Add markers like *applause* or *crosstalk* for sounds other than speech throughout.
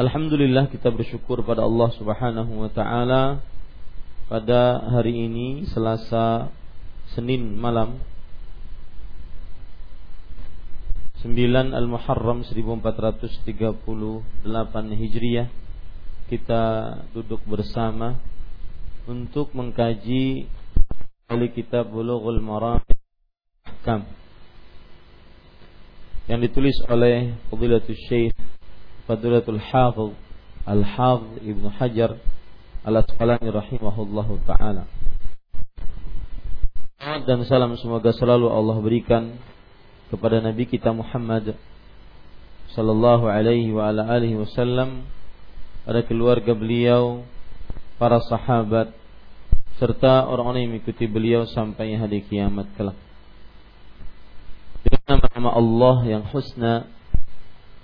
Alhamdulillah kita bersyukur pada Allah Subhanahu wa taala pada hari ini Selasa Senin malam 9 Al-Muharram 1438 Hijriah. Kita duduk bersama untuk mengkaji oleh kitab Bulughul Maram yang ditulis oleh Fadilatul Syekh Fadilatul Hafidh Al-Hafidh Ibnu Hajar Al-Asqalani rahimahullahu taala. Dan salam semoga selalu Allah berikan kepada Nabi kita Muhammad sallallahu alaihi wa ala alihi wasallam pada keluarga beliau, para sahabat serta orang-orang yang mengikuti beliau sampai hari kiamat kelak. Dengan nama-nama Allah yang husna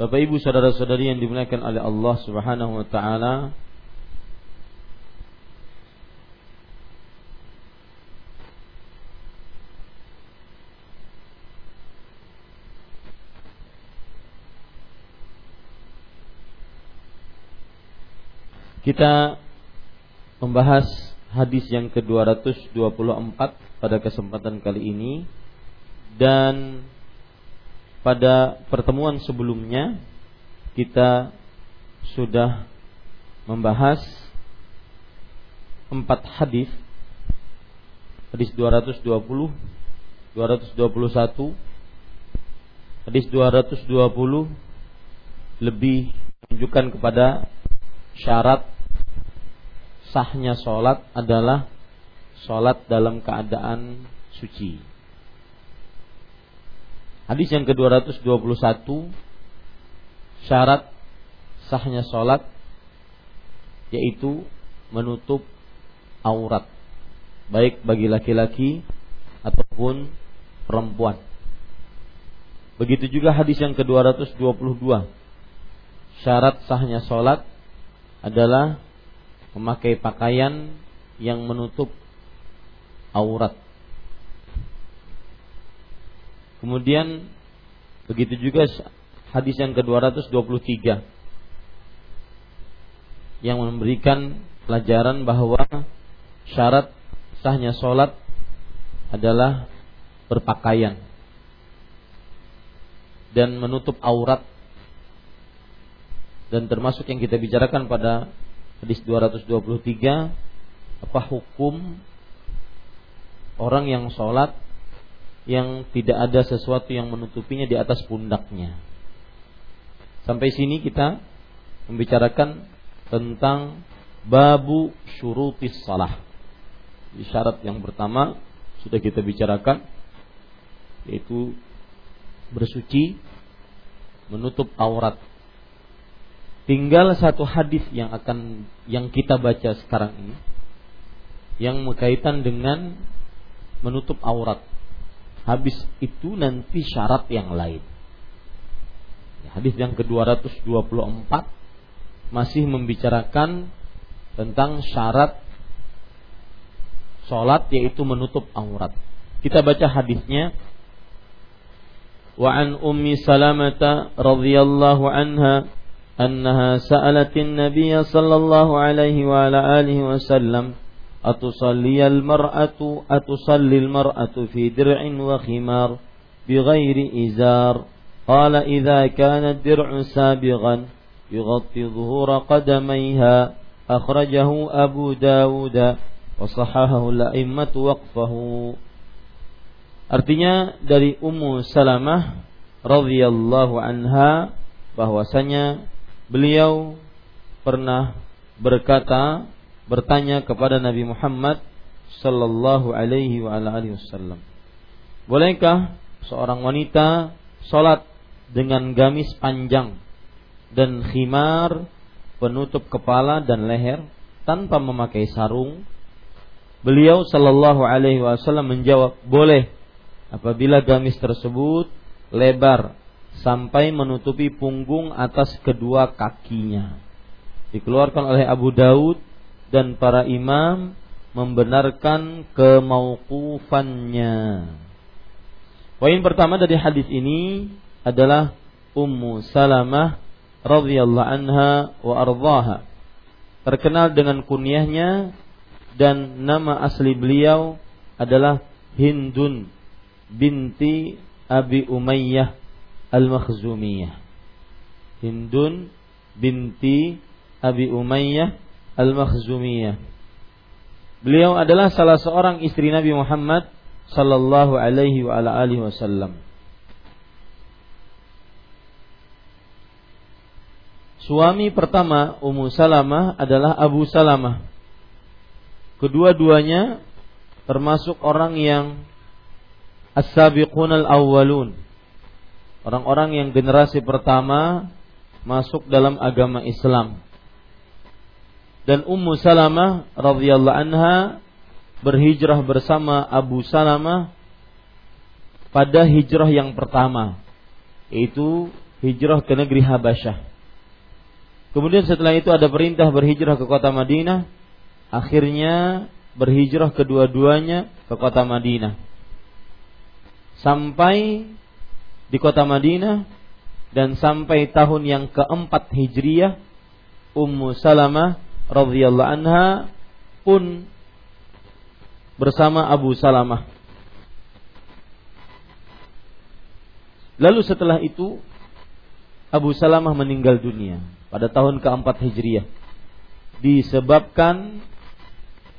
Bapak Ibu saudara-saudari yang dimuliakan oleh Allah Subhanahu wa taala, Kita membahas hadis yang ke-224 pada kesempatan kali ini. Dan pada pertemuan sebelumnya kita sudah membahas empat hadis hadis 220 221 hadis 220 lebih menunjukkan kepada syarat sahnya sholat adalah sholat dalam keadaan suci Hadis yang ke-221 syarat sahnya sholat yaitu menutup aurat baik bagi laki-laki ataupun perempuan. Begitu juga hadis yang ke-222 syarat sahnya sholat adalah memakai pakaian yang menutup aurat Kemudian begitu juga hadis yang ke-223 yang memberikan pelajaran bahwa syarat sahnya sholat adalah berpakaian. Dan menutup aurat. Dan termasuk yang kita bicarakan pada hadis 223 apa hukum orang yang sholat yang tidak ada sesuatu yang menutupinya di atas pundaknya. Sampai sini kita membicarakan tentang babu syurutis salah. Di syarat yang pertama sudah kita bicarakan yaitu bersuci menutup aurat. Tinggal satu hadis yang akan yang kita baca sekarang ini yang berkaitan dengan menutup aurat. Habis itu nanti syarat yang lain. Hadis yang ke-224 masih membicarakan tentang syarat sholat yaitu menutup aurat. Kita baca hadisnya. An ummi salamata radhiyallahu anha annaha sa'alatin nabiyya sallallahu alaihi wa ala alihi wasallam أتصلي المرأة أتصلي المرأة في درع وخمار بغير إزار قال إذا كان الدرع سابغا يغطي ظهور قدميها أخرجه أبو داود وصححه الأئمة وقفه Artinya dari Ummu Salamah radhiyallahu anha bahwasanya beliau pernah berkata bertanya kepada Nabi Muhammad sallallahu alaihi wa alihi wasallam. Bolehkah seorang wanita salat dengan gamis panjang dan khimar penutup kepala dan leher tanpa memakai sarung? Beliau sallallahu alaihi wasallam menjawab, "Boleh apabila gamis tersebut lebar sampai menutupi punggung atas kedua kakinya." Dikeluarkan oleh Abu Daud dan para imam membenarkan kemauqufannya. Poin pertama dari hadis ini adalah Ummu Salamah radhiyallahu anha wa ardhaha. Terkenal dengan kunyahnya dan nama asli beliau adalah Hindun binti Abi Umayyah Al-Makhzumiyah. Hindun binti Abi Umayyah Al-Makhzumiyah. Beliau adalah salah seorang istri Nabi Muhammad sallallahu alaihi wa ala alihi wasallam. Suami pertama Ummu Salamah adalah Abu Salamah. Kedua-duanya termasuk orang yang as-sabiqun al-awwalun. Orang-orang yang generasi pertama masuk dalam agama Islam dan Ummu Salamah radhiyallahu anha berhijrah bersama Abu Salamah pada hijrah yang pertama yaitu hijrah ke negeri Habasyah. Kemudian setelah itu ada perintah berhijrah ke kota Madinah. Akhirnya berhijrah kedua-duanya ke kota Madinah. Sampai di kota Madinah dan sampai tahun yang keempat Hijriyah Ummu Salamah radhiyallahu anha pun bersama Abu Salamah. Lalu setelah itu Abu Salamah meninggal dunia pada tahun keempat Hijriah disebabkan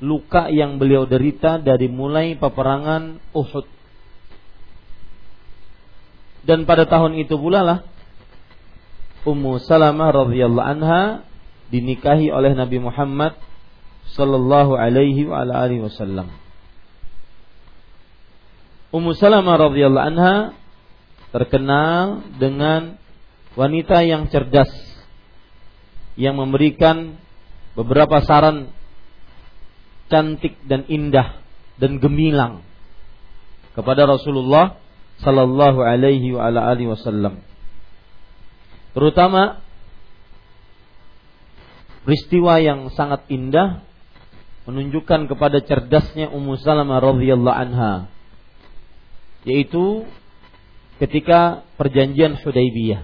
luka yang beliau derita dari mulai peperangan Uhud. Dan pada tahun itu pula lah Ummu Salamah radhiyallahu anha dinikahi oleh Nabi Muhammad sallallahu alaihi wa ala alihi wasallam. Ummu Salamah radhiyallahu anha terkenal dengan wanita yang cerdas yang memberikan beberapa saran cantik dan indah dan gemilang kepada Rasulullah sallallahu alaihi wa ala alihi wasallam. Terutama peristiwa yang sangat indah menunjukkan kepada cerdasnya Ummu Salamah radhiyallahu anha yaitu ketika perjanjian Hudaybiyah.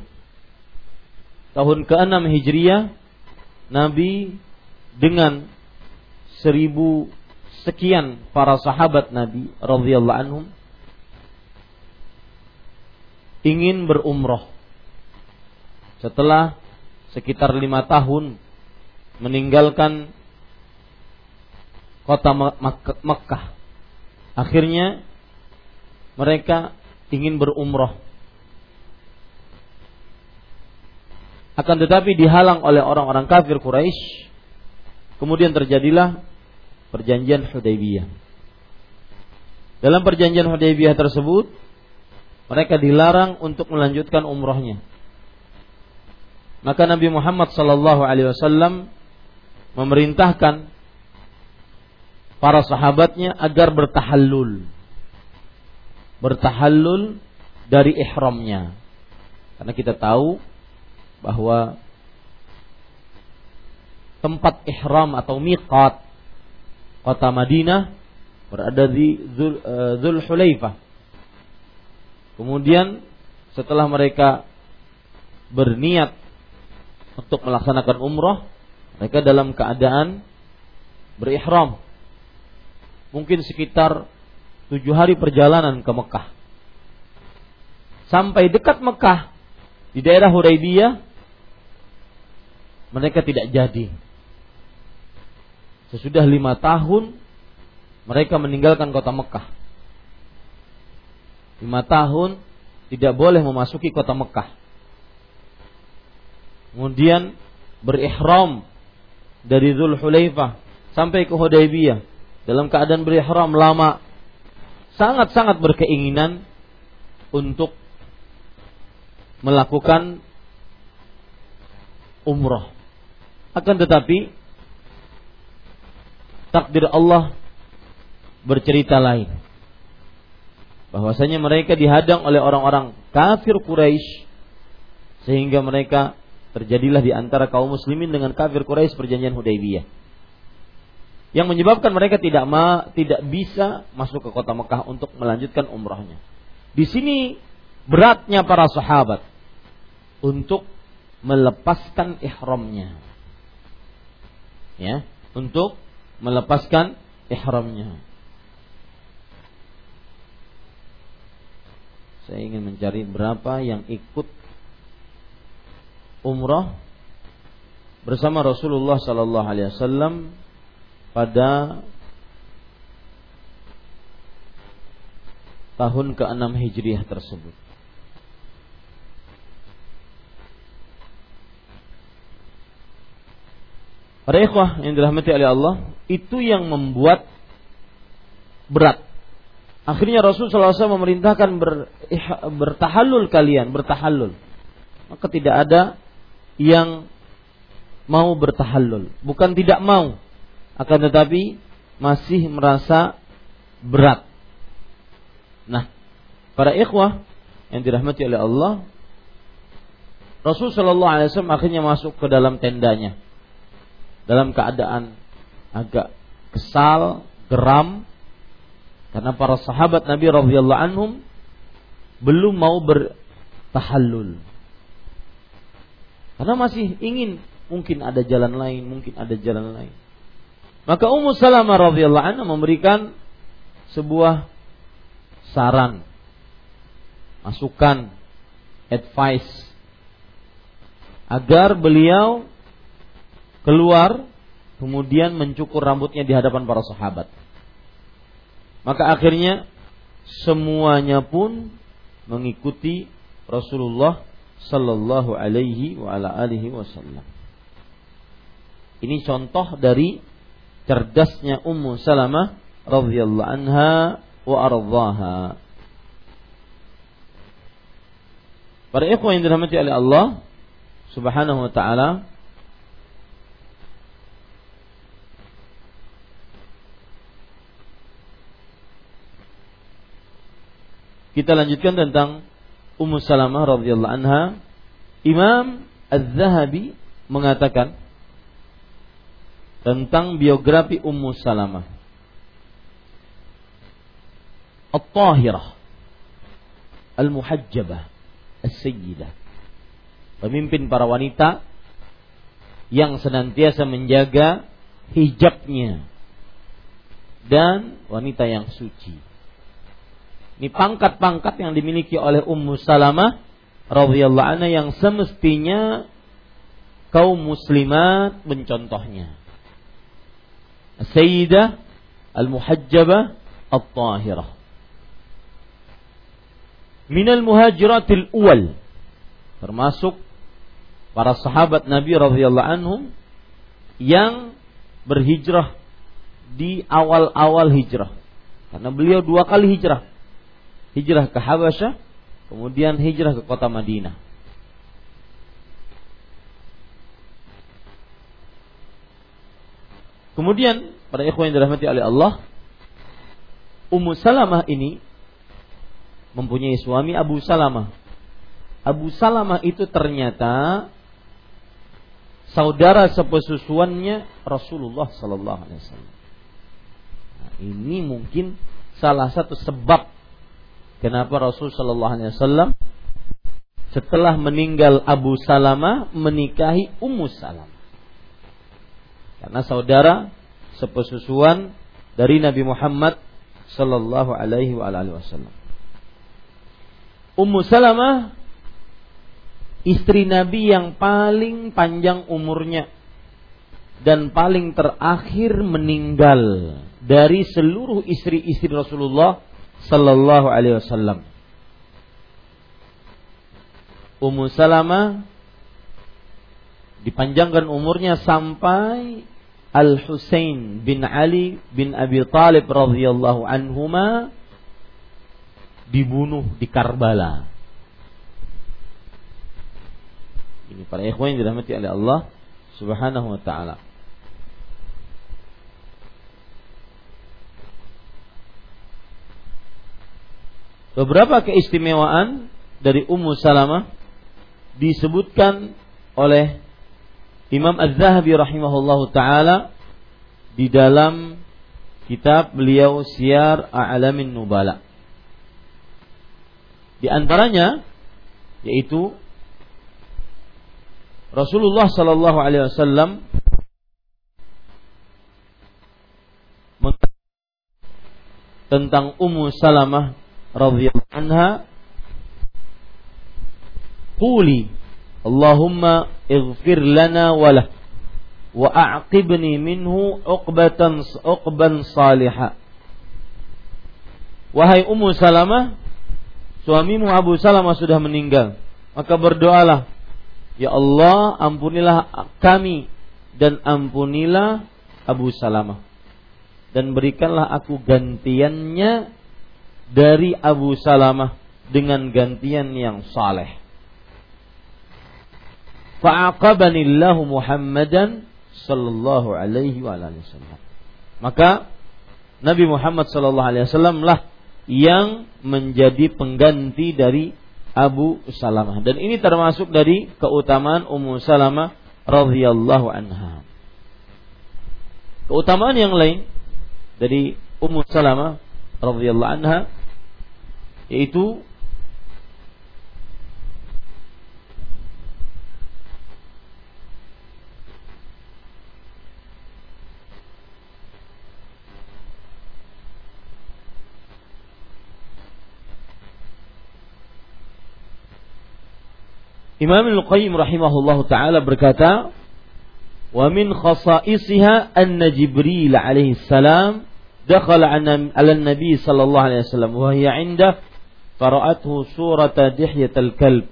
Tahun ke-6 Hijriah Nabi dengan seribu sekian para sahabat Nabi radhiyallahu anhum ingin berumroh setelah sekitar lima tahun meninggalkan kota Mekkah. Akhirnya mereka ingin berumroh. Akan tetapi dihalang oleh orang-orang kafir Quraisy. Kemudian terjadilah perjanjian Hudaybiyah. Dalam perjanjian Hudaybiyah tersebut, mereka dilarang untuk melanjutkan umrohnya. Maka Nabi Muhammad sallallahu alaihi wasallam memerintahkan para sahabatnya agar bertahallul. Bertahallul dari ihramnya. Karena kita tahu bahwa tempat ihram atau miqat kota Madinah berada di Zul, uh, Zul Hulaifah. Kemudian setelah mereka berniat untuk melaksanakan umrah, mereka dalam keadaan berihram. Mungkin sekitar tujuh hari perjalanan ke Mekah. Sampai dekat Mekah, di daerah Hudaybiyah, mereka tidak jadi. Sesudah lima tahun, mereka meninggalkan kota Mekah. Lima tahun tidak boleh memasuki kota Mekah kemudian berihram dari Zul Hulaifah sampai ke Hudaybiyah dalam keadaan berihram lama sangat-sangat berkeinginan untuk melakukan umrah. Akan tetapi takdir Allah bercerita lain. Bahwasanya mereka dihadang oleh orang-orang kafir Quraisy sehingga mereka terjadilah di antara kaum muslimin dengan kafir Quraisy perjanjian Hudaybiyah. Yang menyebabkan mereka tidak ma, tidak bisa masuk ke kota Mekah untuk melanjutkan umrahnya. Di sini beratnya para sahabat untuk melepaskan ihramnya. Ya, untuk melepaskan ihramnya. Saya ingin mencari berapa yang ikut umrah bersama Rasulullah sallallahu alaihi wasallam pada tahun ke-6 Hijriah tersebut. Para ikhwah yang dirahmati oleh Allah, itu yang membuat berat. Akhirnya Rasulullah SAW memerintahkan ber, bertahallul kalian, bertahallul. Maka tidak ada yang mau bertahallul, bukan tidak mau, akan tetapi masih merasa berat. Nah, para ikhwah yang dirahmati oleh Allah, Rasul Shallallahu Alaihi Wasallam akhirnya masuk ke dalam tendanya dalam keadaan agak kesal, geram, karena para sahabat Nabi radhiyallahu anhum belum mau bertahallul. Karena masih ingin mungkin ada jalan lain, mungkin ada jalan lain. Maka Ummu Salamah radhiyallahu anha memberikan sebuah saran, masukan, advice agar beliau keluar kemudian mencukur rambutnya di hadapan para sahabat. Maka akhirnya semuanya pun mengikuti Rasulullah sallallahu alaihi wa ala alihi wasallam. Ini contoh dari cerdasnya Ummu Salamah radhiyallahu anha wa ardhaha. Para ikhwan yang dirahmati oleh Allah Subhanahu wa taala Kita lanjutkan tentang Ummu Salamah radhiyallahu anha, Imam Az-Zahabi mengatakan tentang biografi Ummu Salamah. At-Tahirah Al-Muhajjabah As-Sayyidah Pemimpin para wanita yang senantiasa menjaga hijabnya dan wanita yang suci. Ini pangkat-pangkat yang dimiliki oleh Ummu Salamah radhiyallahu anha yang semestinya kaum muslimat mencontohnya. Sayyidah Al-Muhajjabah At-Tahirah. Minal muhajiratil uwal. Termasuk para sahabat Nabi radhiyallahu anhum yang berhijrah di awal-awal hijrah. Karena beliau dua kali hijrah. Hijrah ke Habasyah, kemudian hijrah ke kota Madinah. Kemudian pada ikhwan yang dirahmati oleh Allah, Ummu Salamah ini mempunyai suami Abu Salamah. Abu Salamah itu ternyata saudara sepesusuannya Rasulullah Sallallahu Alaihi Wasallam. Nah, ini mungkin salah satu sebab kenapa Rasul Sallallahu Alaihi Wasallam setelah meninggal Abu Salamah menikahi Ummu Salamah. Karena saudara sepesusuan dari Nabi Muhammad sallallahu alaihi wasallam. Ummu Salamah istri Nabi yang paling panjang umurnya dan paling terakhir meninggal dari seluruh istri-istri Rasulullah sallallahu alaihi wasallam. Ummu Salamah dipanjangkan umurnya sampai Al Husain bin Ali bin Abi Talib radhiyallahu anhuma dibunuh di Karbala. Ini para ikhwan yang dirahmati oleh Allah Subhanahu wa taala. Beberapa keistimewaan dari Ummu Salamah disebutkan oleh Imam Az-Zahabi rahimahullahu taala di dalam kitab beliau Syiar A'lamin Nubala. Di antaranya yaitu Rasulullah sallallahu alaihi wasallam tentang Ummu Salamah radhiyallahu anha Quli Allahumma ighfir lana walah wa a'qibni minhu uqbatan uqban salihah. Wahai Ummu Salamah, suamimu Abu Salamah sudah meninggal. Maka berdoalah, Ya Allah, ampunilah kami dan ampunilah Abu Salamah. Dan berikanlah aku gantiannya dari Abu Salamah dengan gantian yang saleh fa'aqabani Allah Muhammadan sallallahu alaihi wa alihi wasallam. Maka Nabi Muhammad sallallahu alaihi wasallam lah yang menjadi pengganti dari Abu Salamah dan ini termasuk dari keutamaan Ummu Salamah radhiyallahu anha. Keutamaan yang lain dari Ummu Salamah radhiyallahu anha yaitu Imam Al-Qayyim rahimahullahu taala berkata, "Wa min khasaisiha anna Jibril alaihi salam dakhala ala Nabi sallallahu alaihi wasallam wa hiya 'inda fara'athu surata dihyat al-kalb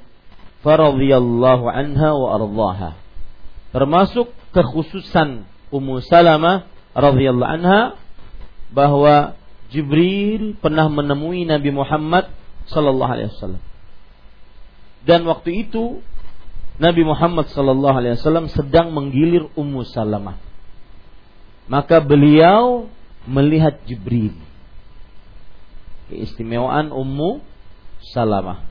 faradhiyallahu anha wa ardhaha." Termasuk kekhususan Ummu Salamah radhiyallahu anha bahwa Jibril pernah menemui Nabi Muhammad sallallahu alaihi wasallam dan waktu itu Nabi Muhammad sallallahu alaihi wasallam sedang menggilir Ummu Salamah. Maka beliau melihat Jibril. Keistimewaan Ummu Salamah.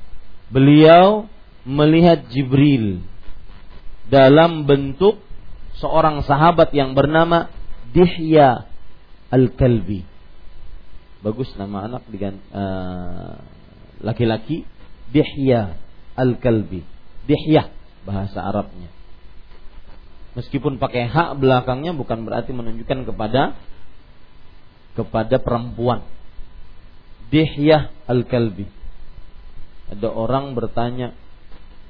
Beliau melihat Jibril dalam bentuk seorang sahabat yang bernama Dihya Al-Kalbi. Bagus nama anak dengan uh, laki-laki Dihya al-kalbi. Dihyah bahasa Arabnya. Meskipun pakai hak belakangnya bukan berarti menunjukkan kepada kepada perempuan. Dihyah Al-Kalbi. Ada orang bertanya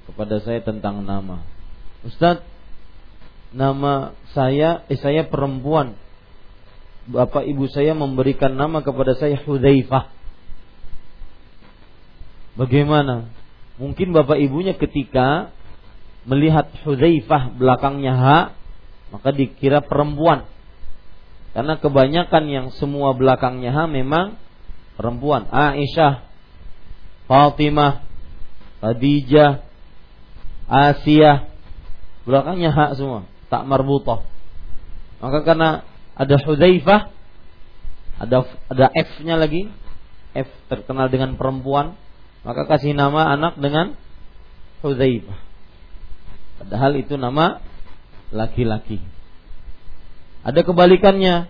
kepada saya tentang nama. Ustaz, nama saya, eh saya perempuan. Bapak ibu saya memberikan nama kepada saya Hudzaifah. Bagaimana? Mungkin bapak ibunya ketika melihat Hudzaifah belakangnya H, maka dikira perempuan. Karena kebanyakan yang semua belakangnya H memang perempuan. Aisyah, Fatimah, Khadijah, Asia, belakangnya H semua, tak marbutah. Maka karena ada Hudzaifah, ada ada F-nya lagi, F terkenal dengan perempuan, maka kasih nama anak dengan Hudzaifah. Padahal itu nama laki-laki. Ada kebalikannya.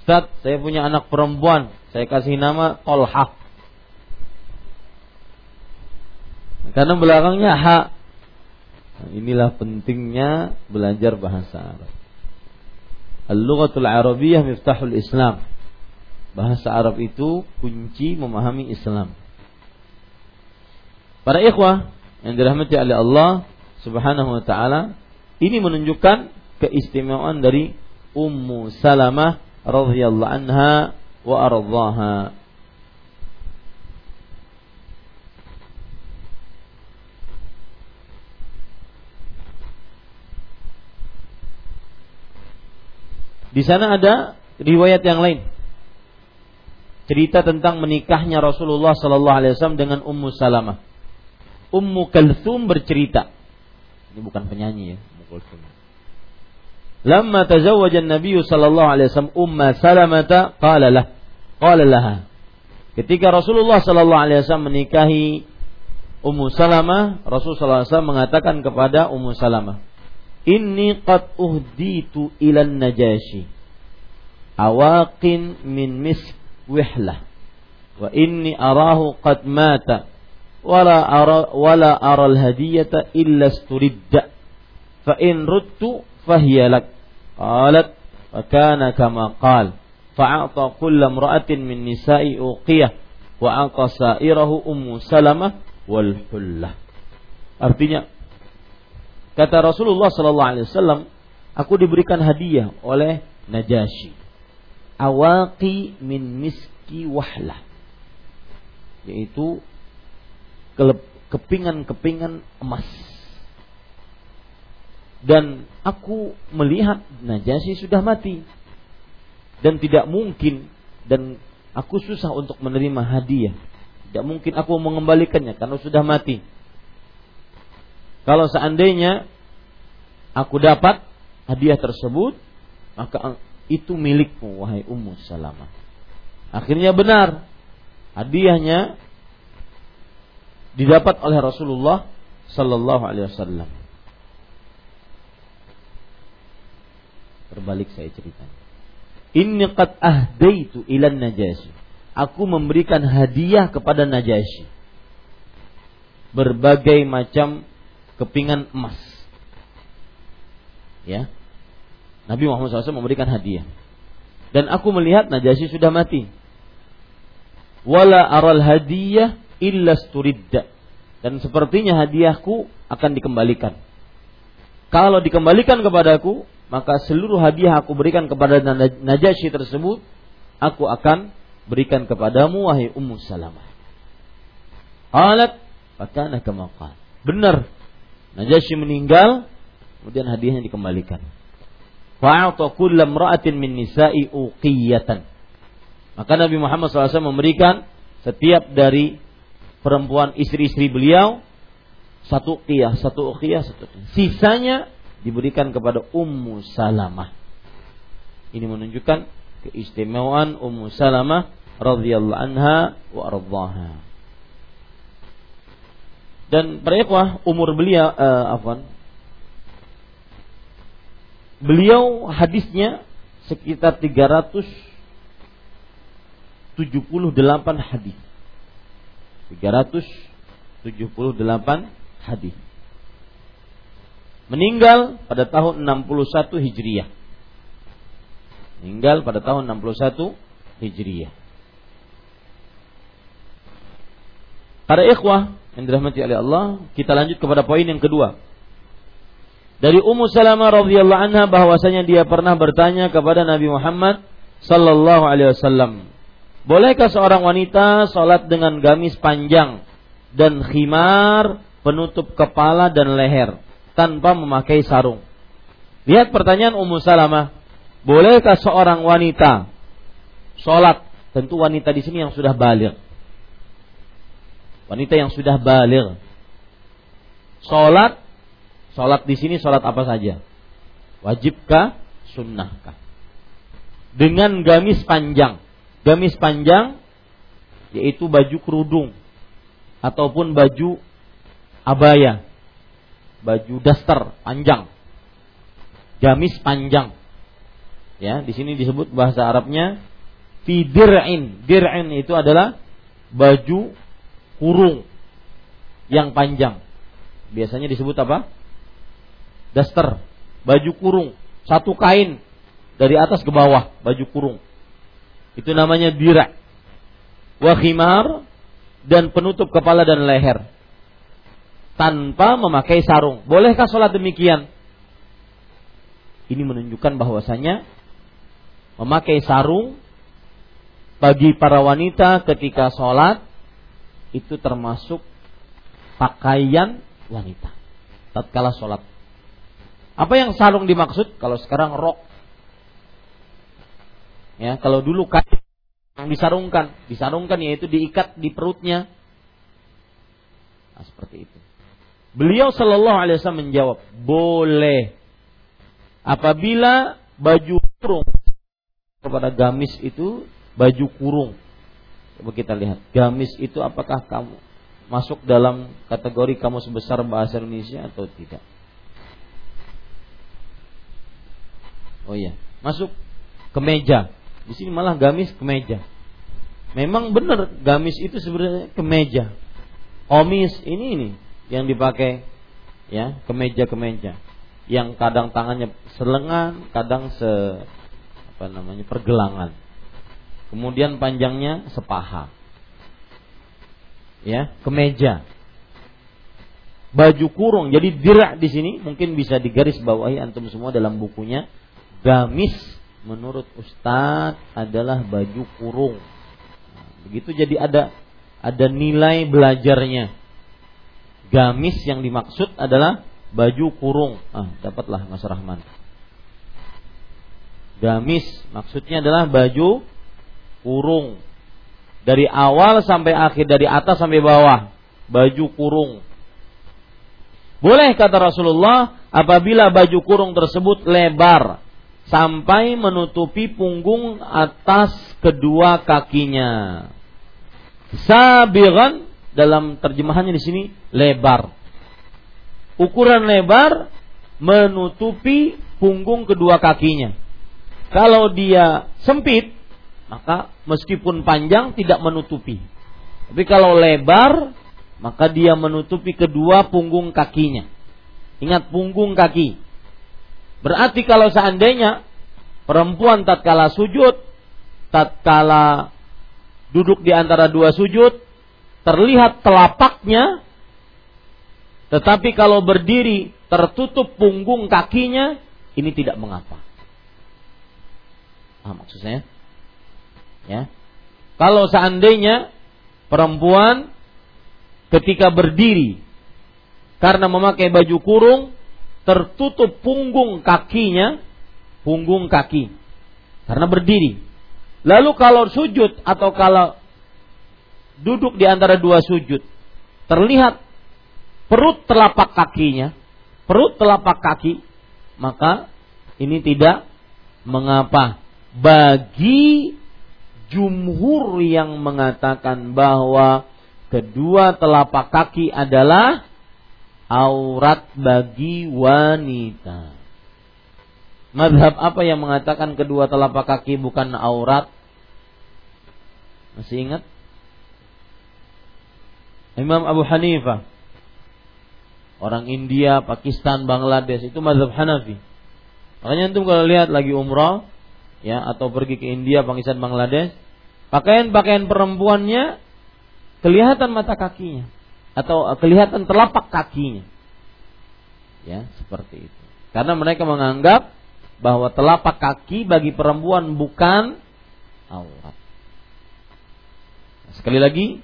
Ustaz, saya punya anak perempuan, saya kasih nama Tolha. Karena belakangnya ha. Nah, inilah pentingnya belajar bahasa Arab. Al-lughatul Arabiyyah miftahul Islam. Bahasa Arab itu kunci memahami Islam. Para ikhwah yang dirahmati oleh Allah Subhanahu wa taala, ini menunjukkan keistimewaan dari Ummu Salamah radhiyallahu anha wa ardhaha. Di sana ada riwayat yang lain. Cerita tentang menikahnya Rasulullah sallallahu alaihi wasallam dengan Ummu Salamah. Ummu Kalthum bercerita. Ini bukan penyanyi ya, Ummu Kalthum. Lama tazawwaja Nabi sallallahu alaihi wasallam Umma Salamah qala lah qala laha. Ketika Rasulullah sallallahu alaihi wasallam menikahi Ummu Salamah, Rasulullah sallallahu alaihi wasallam mengatakan kepada Ummu Salamah, Inni qad uhditu ilan najashi. Awaqin min misk wihlah wa inni arahu qad mata. Wala ara wala ara al hadiyata illa sturidda. Fa in rudtu fahiya lak. Qalat fa kana kama qal. Fa'ata kull imra'atin min nisa'i uqiyah. Wa aqa sa'irahu ummu salamah wal hullah. Artinya Kata Rasulullah sallallahu alaihi wasallam, aku diberikan hadiah oleh Najasyi. Awaqi min miski wahlah. Yaitu kepingan-kepingan emas. Dan aku melihat Najasyi sudah mati. Dan tidak mungkin dan aku susah untuk menerima hadiah. Tidak mungkin aku mengembalikannya karena sudah mati. Kalau seandainya aku dapat hadiah tersebut, maka itu milikmu wahai Ummu Salamah. Akhirnya benar. Hadiahnya didapat oleh Rasulullah sallallahu alaihi wasallam. Terbalik saya ceritakan. Inni qad ahdaitu ila Najasyi. Aku memberikan hadiah kepada Najasyi. Berbagai macam kepingan emas. Ya. Nabi Muhammad SAW memberikan hadiah. Dan aku melihat Najasyi sudah mati. Wala aral hadiyah illa sturidda. Dan sepertinya hadiahku akan dikembalikan. Kalau dikembalikan kepadaku, maka seluruh hadiah aku berikan kepada Najasyi tersebut, aku akan berikan kepadamu wahai Ummu Salamah. Alat, Benar Najasyi meninggal, kemudian hadiahnya dikembalikan. Min nisa'i uqiyatan. Maka Nabi Muhammad SAW memberikan setiap dari perempuan istri-istri beliau satu qiyah, satu uqiyah, satu. Sisanya diberikan kepada Ummu Salamah. Ini menunjukkan keistimewaan Ummu Salamah radhiyallahu anha wa ardhaha. Dan para ikhwah umur beliau uh, afwan Beliau hadisnya sekitar 378 hadis. 378 hadis. Meninggal pada tahun 61 Hijriah. Meninggal pada tahun 61 Hijriyah. Para ikhwah yang dirahmati oleh Allah, kita lanjut kepada poin yang kedua. Dari Ummu Salamah radhiyallahu anha bahwasanya dia pernah bertanya kepada Nabi Muhammad sallallahu alaihi wasallam, "Bolehkah seorang wanita salat dengan gamis panjang dan khimar penutup kepala dan leher tanpa memakai sarung?" Lihat pertanyaan Ummu Salamah, "Bolehkah seorang wanita salat tentu wanita di sini yang sudah balik Wanita yang sudah balik. Salat Salat di sini salat apa saja? Wajibkah? Sunnahkah? Dengan gamis panjang. Gamis panjang yaitu baju kerudung ataupun baju abaya, baju daster panjang. Gamis panjang. Ya, di sini disebut bahasa Arabnya fidir'in. Dir'in itu adalah baju kurung yang panjang. Biasanya disebut apa? daster, baju kurung, satu kain dari atas ke bawah, baju kurung. Itu namanya dira. Wa khimar dan penutup kepala dan leher. Tanpa memakai sarung. Bolehkah sholat demikian? Ini menunjukkan bahwasanya memakai sarung bagi para wanita ketika sholat itu termasuk pakaian wanita tatkala sholat apa yang sarung dimaksud? Kalau sekarang rok. Ya, kalau dulu kain yang disarungkan, disarungkan yaitu diikat di perutnya. Nah, seperti itu. Beliau Shallallahu Alaihi Wasallam menjawab, boleh. Apabila baju kurung kepada gamis itu baju kurung. Coba kita lihat, gamis itu apakah kamu masuk dalam kategori kamu sebesar bahasa Indonesia atau tidak? Oh iya, masuk ke meja. Di sini malah gamis ke meja. Memang benar gamis itu sebenarnya ke meja. Omis ini ini yang dipakai ya kemeja kemeja yang kadang tangannya selengan, kadang se apa namanya pergelangan. Kemudian panjangnya sepaha. Ya, kemeja. Baju kurung. Jadi dirak di sini mungkin bisa digaris bawahi antum semua dalam bukunya gamis menurut Ustadz adalah baju kurung. Begitu jadi ada ada nilai belajarnya. Gamis yang dimaksud adalah baju kurung. Ah, dapatlah Mas Rahman. Gamis maksudnya adalah baju kurung. Dari awal sampai akhir, dari atas sampai bawah, baju kurung. Boleh kata Rasulullah apabila baju kurung tersebut lebar sampai menutupi punggung atas kedua kakinya. Sabiran dalam terjemahannya di sini lebar. Ukuran lebar menutupi punggung kedua kakinya. Kalau dia sempit, maka meskipun panjang tidak menutupi. Tapi kalau lebar, maka dia menutupi kedua punggung kakinya. Ingat punggung kaki. Berarti kalau seandainya perempuan tatkala sujud, tatkala duduk di antara dua sujud, terlihat telapaknya, tetapi kalau berdiri tertutup punggung kakinya, ini tidak mengapa. Ah, maksudnya, ya. Kalau seandainya perempuan ketika berdiri karena memakai baju kurung tertutup punggung kakinya, punggung kaki. Karena berdiri. Lalu kalau sujud atau kalau duduk di antara dua sujud, terlihat perut telapak kakinya, perut telapak kaki, maka ini tidak mengapa bagi jumhur yang mengatakan bahwa kedua telapak kaki adalah aurat bagi wanita. Madhab apa yang mengatakan kedua telapak kaki bukan aurat? Masih ingat? Imam Abu Hanifah. Orang India, Pakistan, Bangladesh itu madhab Hanafi. Makanya antum kalau lihat lagi umrah ya atau pergi ke India, Pakistan, Bangladesh, Pakaian-pakaian perempuannya kelihatan mata kakinya atau kelihatan telapak kakinya. Ya, seperti itu. Karena mereka menganggap bahwa telapak kaki bagi perempuan bukan aurat. Sekali lagi,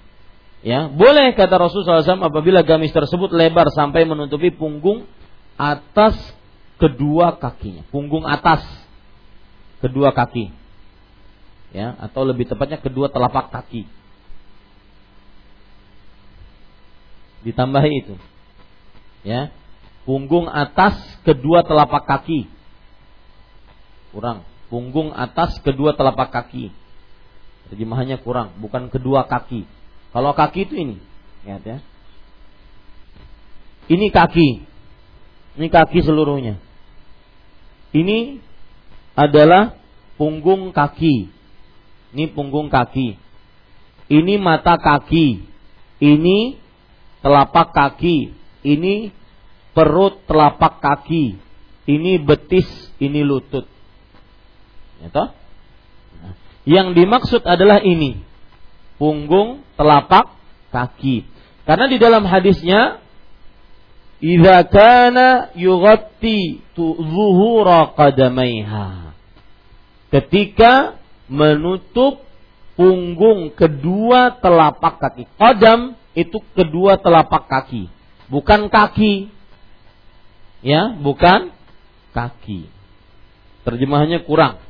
ya boleh kata Rasulullah SAW apabila gamis tersebut lebar sampai menutupi punggung atas kedua kakinya, punggung atas kedua kaki, ya atau lebih tepatnya kedua telapak kaki. Ditambah itu, ya punggung atas kedua telapak kaki, kurang, punggung atas kedua telapak kaki Terjemahannya kurang, bukan kedua kaki. Kalau kaki itu ini, lihat ya. Ini kaki. Ini kaki seluruhnya. Ini adalah punggung kaki. Ini punggung kaki. Ini mata kaki. Ini telapak kaki. Ini perut telapak kaki. Ini betis, ini lutut. Ya toh? Yang dimaksud adalah ini. Punggung, telapak, kaki. Karena di dalam hadisnya Idza kana yughatti zuhura qadamaiha. Ketika menutup punggung kedua telapak kaki. Qadam itu kedua telapak kaki, bukan kaki. Ya, bukan kaki. Terjemahannya kurang.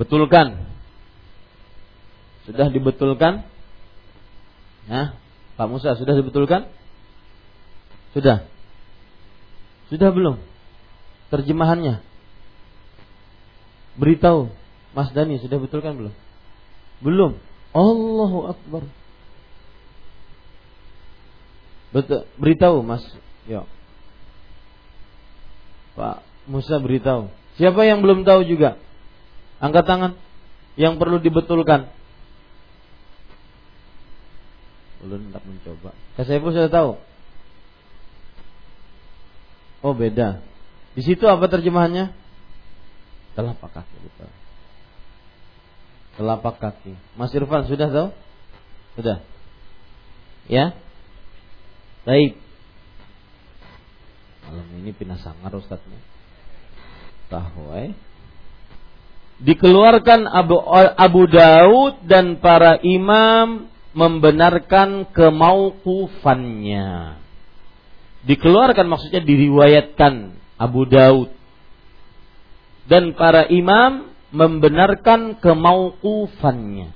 Betulkan. Sudah dibetulkan? Nah, Pak Musa sudah dibetulkan? Sudah. Sudah belum? Terjemahannya. Beritahu, Mas Dani sudah betulkan belum? Belum. Allahu Akbar. Betul. Beritahu Mas. Yo. Pak Musa beritahu. Siapa yang belum tahu juga? Angkat tangan yang perlu dibetulkan. Belum tak mencoba. pun sudah tahu. Oh beda. Di situ apa terjemahannya? Telapak kaki betul. Telapak kaki. Mas Irfan sudah tahu? Sudah. Ya? Baik. Malam ini pindah sangar Ustaznya. Tahu eh dikeluarkan Abu, Abu Daud dan para imam membenarkan kemaukufannya. Dikeluarkan maksudnya diriwayatkan Abu Daud dan para imam membenarkan kemaukufannya.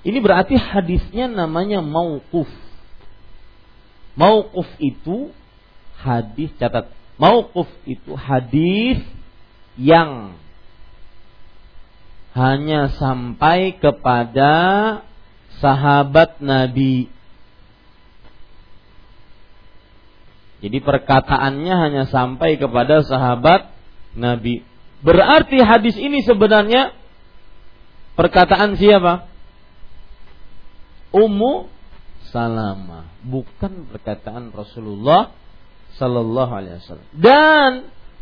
Ini berarti hadisnya namanya mauquf. Mauquf itu hadis catat. Mauquf itu hadis yang hanya sampai kepada sahabat Nabi. Jadi perkataannya hanya sampai kepada sahabat Nabi. Berarti hadis ini sebenarnya perkataan siapa? Ummu Salama, bukan perkataan Rasulullah sallallahu alaihi wasallam. Dan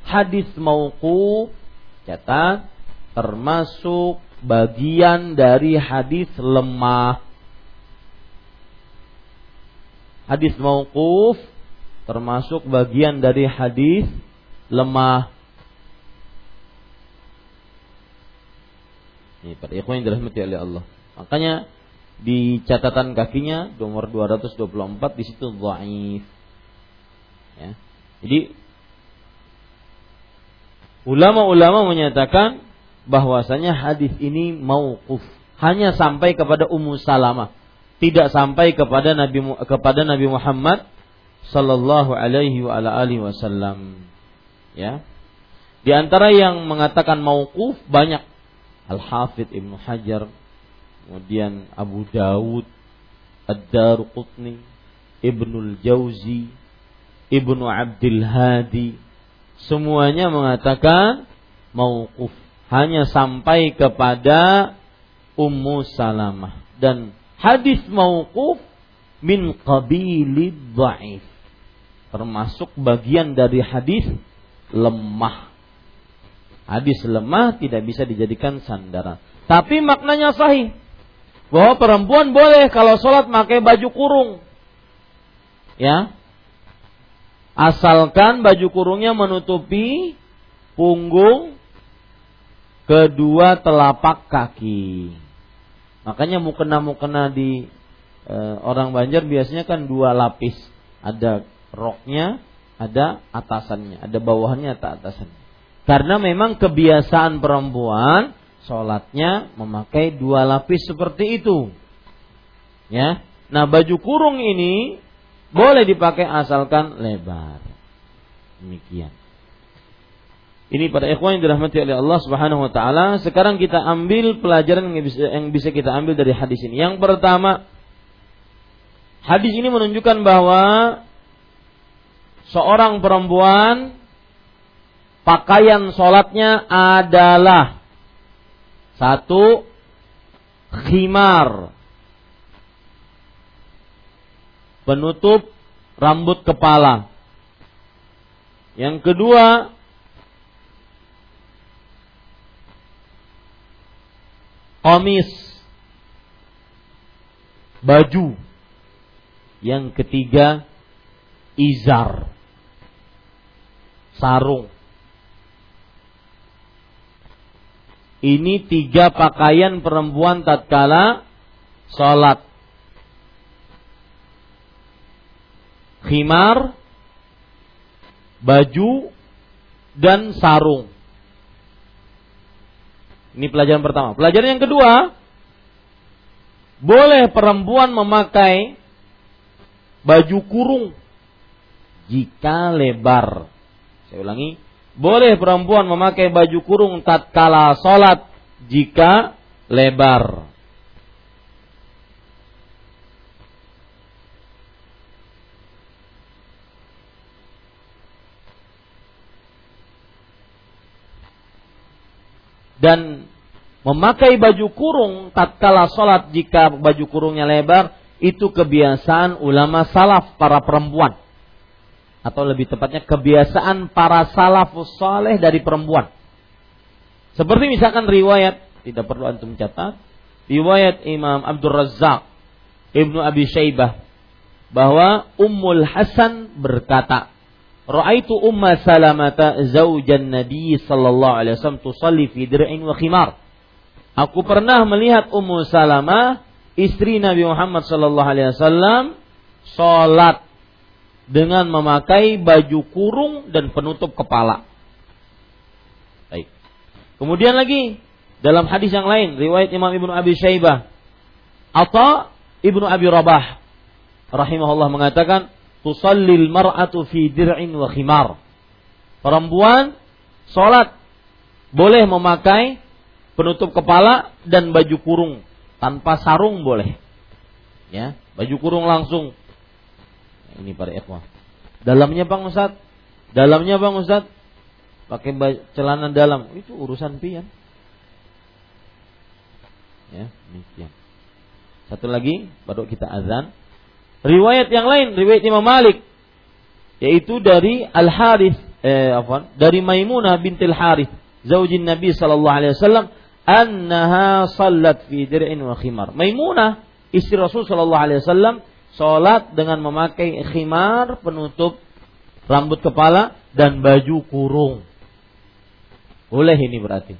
hadis mauquf catat termasuk bagian dari hadis lemah. Hadis mauquf termasuk bagian dari hadis lemah. Ini pada ikhwan yang dirahmati oleh Allah. Makanya di catatan kakinya nomor 224 di situ dhaif. Ya. Jadi ulama-ulama menyatakan bahwasanya hadis ini mauquf, hanya sampai kepada Ummu Salamah, tidak sampai kepada Nabi kepada Nabi Muhammad sallallahu alaihi wa ala alihi wasallam. Ya. Di antara yang mengatakan mauquf banyak Al-Hafidh Ibnu Hajar, kemudian Abu Dawud, Ad-Daruqutni, Ibnul Jauzi, Ibnu Abdul Hadi, semuanya mengatakan mauquf hanya sampai kepada Ummu Salamah dan hadis mauquf min qabilid dhaif termasuk bagian dari hadis lemah Hadis lemah tidak bisa dijadikan sandaran. Tapi maknanya sahih. Bahwa perempuan boleh kalau sholat pakai baju kurung. Ya. Asalkan baju kurungnya menutupi punggung kedua telapak kaki. Makanya mukena-mukena di e, orang Banjar biasanya kan dua lapis. Ada roknya, ada atasannya, ada bawahannya, ada atasannya. Karena memang kebiasaan perempuan sholatnya memakai dua lapis seperti itu. Ya. Nah baju kurung ini boleh dipakai asalkan lebar. Demikian. Ini pada ikhwan yang dirahmati oleh Allah Subhanahu wa taala. Sekarang kita ambil pelajaran yang bisa, yang bisa kita ambil dari hadis ini. Yang pertama, hadis ini menunjukkan bahwa seorang perempuan pakaian sholatnya adalah satu khimar penutup rambut kepala. Yang kedua komis baju. Yang ketiga izar sarung. Ini tiga pakaian perempuan tatkala sholat. Khimar, baju, dan sarung. Ini pelajaran pertama. Pelajaran yang kedua, boleh perempuan memakai baju kurung jika lebar. Saya ulangi, boleh perempuan memakai baju kurung tatkala sholat jika lebar. Dan memakai baju kurung tatkala sholat jika baju kurungnya lebar itu kebiasaan ulama salaf para perempuan atau lebih tepatnya kebiasaan para salafus saleh dari perempuan. Seperti misalkan riwayat, tidak perlu antum catat, riwayat Imam Abdul Razak Ibnu Abi Syaibah bahwa Ummul Hasan berkata, Ra'aitu Umma Salamata zaujan Nabi sallallahu alaihi wasallam tusalli fi dir'in wa khimar. Aku pernah melihat Ummu Salamah istri Nabi Muhammad sallallahu alaihi wasallam salat dengan memakai baju kurung dan penutup kepala. Baik. Kemudian lagi dalam hadis yang lain riwayat Imam Ibnu Abi Syaibah atau Ibnu Abi Rabah rahimahullah mengatakan tusallil mar'atu fi dir'in wa khimar. Perempuan salat boleh memakai penutup kepala dan baju kurung tanpa sarung boleh. Ya, baju kurung langsung ini para ikhwah. Dalamnya Bang Ustaz, dalamnya Bang Ustaz pakai celana dalam itu urusan pian. Ya, demikian. Satu lagi baru kita azan. Riwayat yang lain, riwayat Imam Malik yaitu dari Al Harith eh? Dari Maimunah bintil Harith, zaujin Nabi sallallahu alaihi wasallam annaha sallat fi dir'in wa khimar. Maimunah istri Rasul sallallahu alaihi wasallam Sholat dengan memakai khimar penutup rambut kepala dan baju kurung. Boleh ini berarti.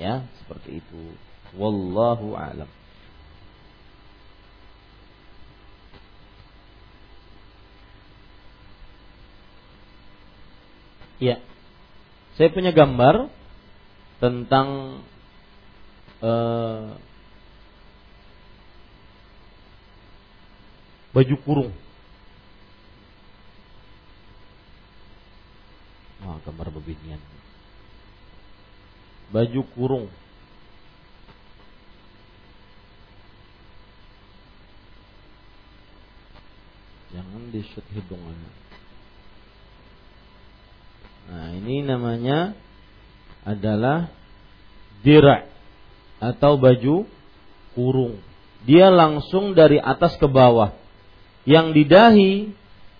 Ya, seperti itu. Wallahu alam. Ya. Saya punya gambar tentang uh, baju kurung. Wah, gambar beginian. Baju kurung. Jangan di shoot hidungannya. Nah, ini namanya adalah dirak atau baju kurung. Dia langsung dari atas ke bawah yang di dahi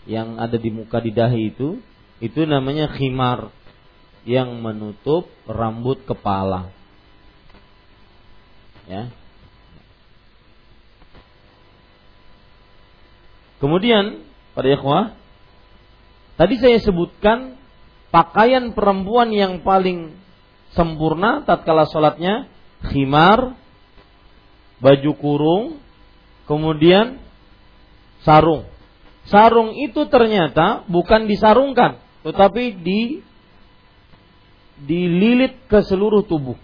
yang ada di muka di dahi itu itu namanya khimar yang menutup rambut kepala. Ya. Kemudian pada ikhwah, tadi saya sebutkan pakaian perempuan yang paling sempurna tatkala sholatnya khimar, baju kurung, kemudian sarung. Sarung itu ternyata bukan disarungkan, tetapi di dililit ke seluruh tubuh.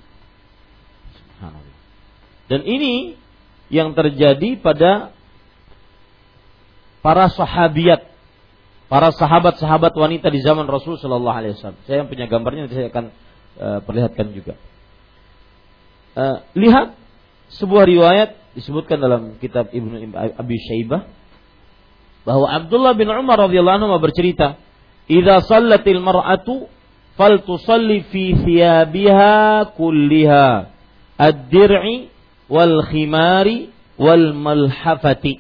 Dan ini yang terjadi pada para sahabiat, para sahabat-sahabat wanita di zaman Rasul Shallallahu Alaihi Wasallam. Saya yang punya gambarnya nanti saya akan uh, perlihatkan juga. Uh, lihat sebuah riwayat disebutkan dalam kitab Ibnu Abi Syaibah bahwa Abdullah bin Umar radhiyallahu anhu bercerita, "Idza sallatil mar'atu faltusalli fi thiyabiha kulliha ad-dir'i wal khimari wal malhafati."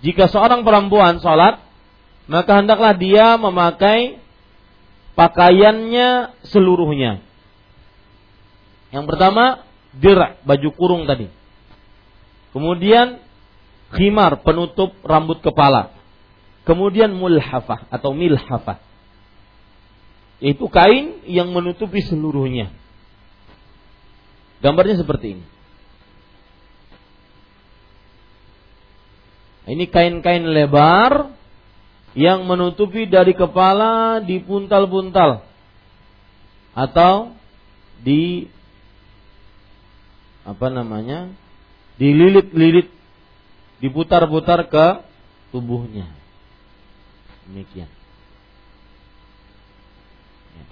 Jika seorang perempuan salat, maka hendaklah dia memakai pakaiannya seluruhnya. Yang pertama, dir baju kurung tadi. Kemudian khimar penutup rambut kepala. Kemudian mulhafah atau milhafah. Yaitu kain yang menutupi seluruhnya. Gambarnya seperti ini. Ini kain-kain lebar yang menutupi dari kepala di puntal-puntal atau di apa namanya dililit-lilit diputar-putar ke tubuhnya demikian ya.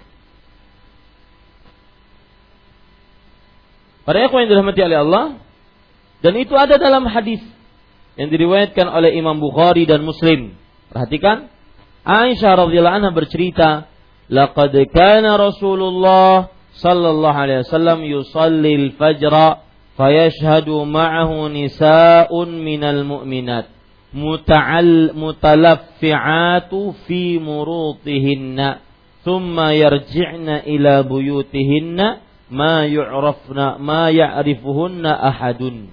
Para ikhwan yang dirahmati oleh Allah dan itu ada dalam hadis yang diriwayatkan oleh Imam Bukhari dan Muslim. Perhatikan, Aisyah radhiyallahu anha bercerita, "Laqad kana Rasulullah sallallahu alaihi wasallam yusalli al-fajr fayashhadu ma'ahu nisa'un minal mu'minat muta'al mutalaffi'atu fi murutihinna thumma yarji'na ila buyutihinna ma yu'rafna ma ya'rifuhunna ahadun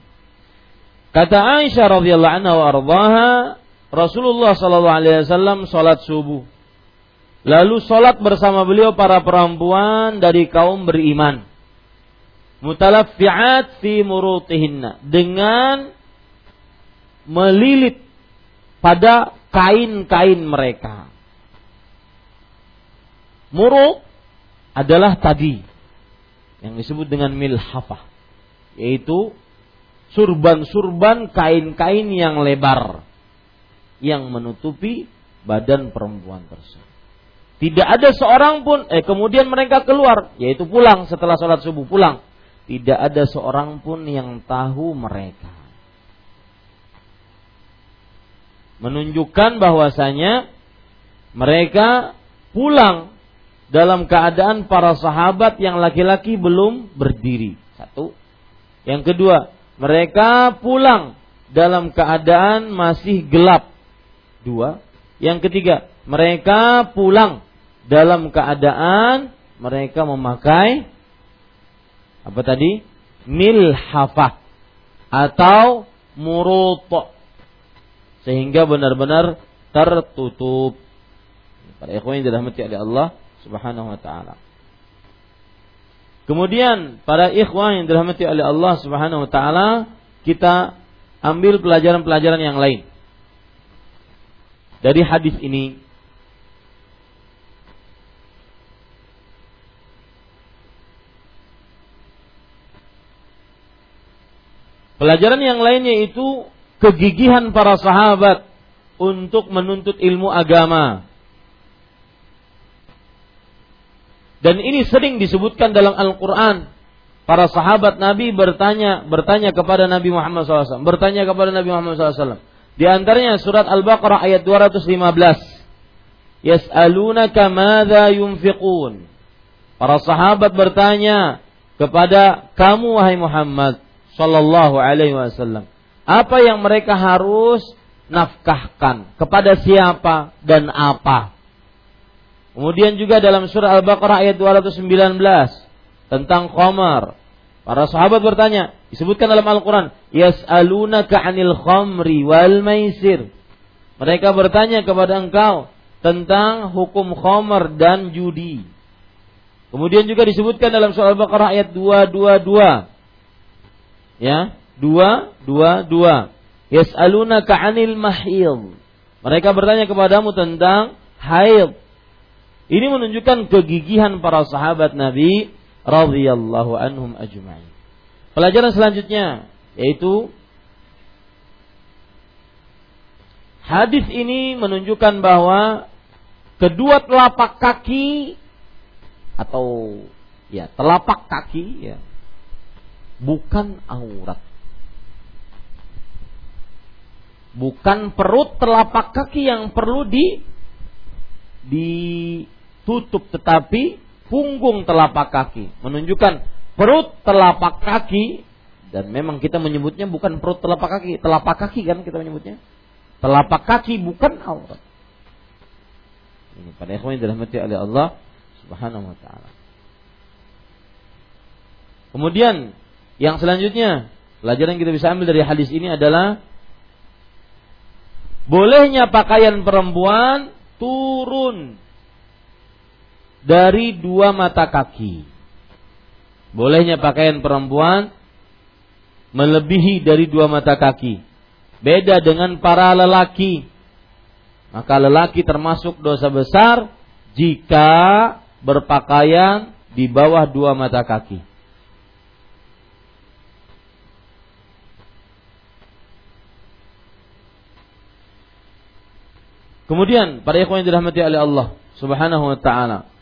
Kata Aisyah radhiyallahu anha wa ardhaha Rasulullah sallallahu alaihi wasallam salat subuh. Lalu salat bersama beliau para perempuan dari kaum beriman mutalaffi'at fi murutihinna dengan melilit pada kain-kain mereka. Muruk adalah tadi yang disebut dengan milhafah yaitu surban-surban kain-kain yang lebar yang menutupi badan perempuan tersebut. Tidak ada seorang pun eh kemudian mereka keluar yaitu pulang setelah sholat subuh pulang tidak ada seorang pun yang tahu mereka. Menunjukkan bahwasanya mereka pulang dalam keadaan para sahabat yang laki-laki belum berdiri. Satu. Yang kedua, mereka pulang dalam keadaan masih gelap. Dua. Yang ketiga, mereka pulang dalam keadaan mereka memakai apa tadi? Milhafah atau muruto sehingga benar-benar tertutup. Para ikhwan yang dirahmati oleh Allah Subhanahu wa taala. Kemudian para ikhwan yang dirahmati oleh Allah Subhanahu wa taala, kita ambil pelajaran-pelajaran yang lain. Dari hadis ini Pelajaran yang lainnya itu kegigihan para sahabat untuk menuntut ilmu agama. Dan ini sering disebutkan dalam Al-Quran. Para sahabat Nabi bertanya bertanya kepada Nabi Muhammad SAW. Bertanya kepada Nabi Muhammad SAW. Di antaranya surat Al-Baqarah ayat 215. Yas'alunaka madha yunfiqun. Para sahabat bertanya kepada kamu wahai Muhammad Sallallahu Alaihi Wasallam. Apa yang mereka harus nafkahkan kepada siapa dan apa? Kemudian juga dalam surah Al-Baqarah ayat 219 tentang khamar. Para sahabat bertanya, disebutkan dalam Al-Quran, Yas'alunaka anil khamri wal maisir. Mereka bertanya kepada engkau tentang hukum khamar dan judi. Kemudian juga disebutkan dalam surah Al-Baqarah ayat 222. Ya, 222. Yas'alunaka anil mahil. Mereka bertanya kepadamu tentang haid. Ini menunjukkan kegigihan para sahabat Nabi radhiyallahu anhum ajma'in. Pelajaran selanjutnya yaitu hadis ini menunjukkan bahwa kedua telapak kaki atau ya telapak kaki ya bukan aurat. Bukan perut telapak kaki yang perlu di ditutup tetapi punggung telapak kaki menunjukkan perut telapak kaki dan memang kita menyebutnya bukan perut telapak kaki, telapak kaki kan kita menyebutnya. Telapak kaki bukan aurat. Ini pada ikhwan dirahmati oleh Allah Subhanahu wa taala. Kemudian yang selanjutnya, pelajaran yang kita bisa ambil dari hadis ini adalah bolehnya pakaian perempuan turun dari dua mata kaki. Bolehnya pakaian perempuan melebihi dari dua mata kaki. Beda dengan para lelaki. Maka lelaki termasuk dosa besar jika berpakaian di bawah dua mata kaki. Kemudian para ikhwan yang dirahmati oleh Allah Subhanahu wa taala.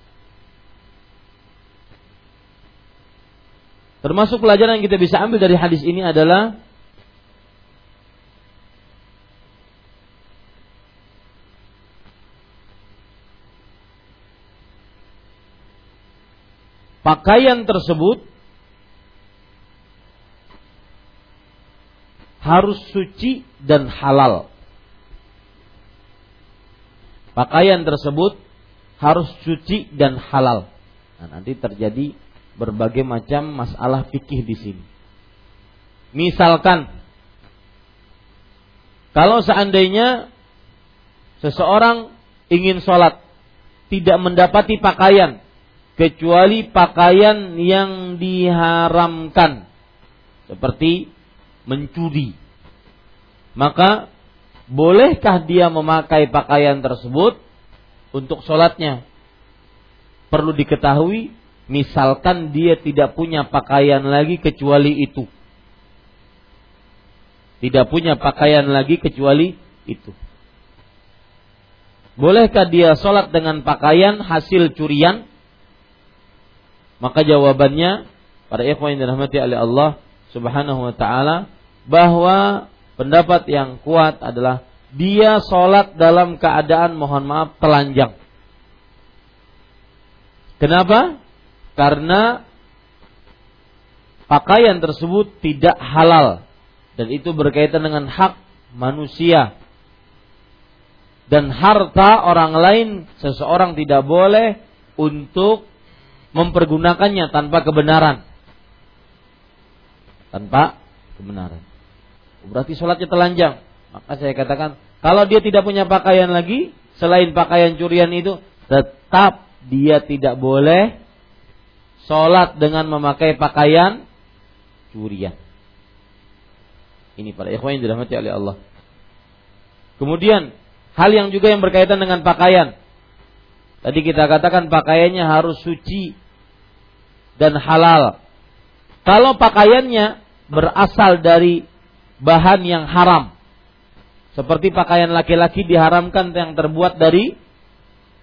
Termasuk pelajaran yang kita bisa ambil dari hadis ini adalah pakaian tersebut harus suci dan halal. Pakaian tersebut harus suci dan halal. Nah, nanti terjadi berbagai macam masalah fikih di sini. Misalkan kalau seandainya seseorang ingin sholat tidak mendapati pakaian kecuali pakaian yang diharamkan seperti mencuri maka bolehkah dia memakai pakaian tersebut untuk sholatnya perlu diketahui Misalkan dia tidak punya pakaian lagi kecuali itu. Tidak punya pakaian lagi kecuali itu. Bolehkah dia sholat dengan pakaian hasil curian? Maka jawabannya para ikhwan yang dirahmati oleh Allah Subhanahu wa taala bahwa pendapat yang kuat adalah dia sholat dalam keadaan mohon maaf telanjang. Kenapa? karena pakaian tersebut tidak halal dan itu berkaitan dengan hak manusia dan harta orang lain seseorang tidak boleh untuk mempergunakannya tanpa kebenaran tanpa kebenaran berarti sholatnya telanjang maka saya katakan kalau dia tidak punya pakaian lagi selain pakaian curian itu tetap dia tidak boleh sholat dengan memakai pakaian curian. Ini para ikhwan yang dirahmati oleh Allah. Kemudian hal yang juga yang berkaitan dengan pakaian. Tadi kita katakan pakaiannya harus suci dan halal. Kalau pakaiannya berasal dari bahan yang haram, seperti pakaian laki-laki diharamkan yang terbuat dari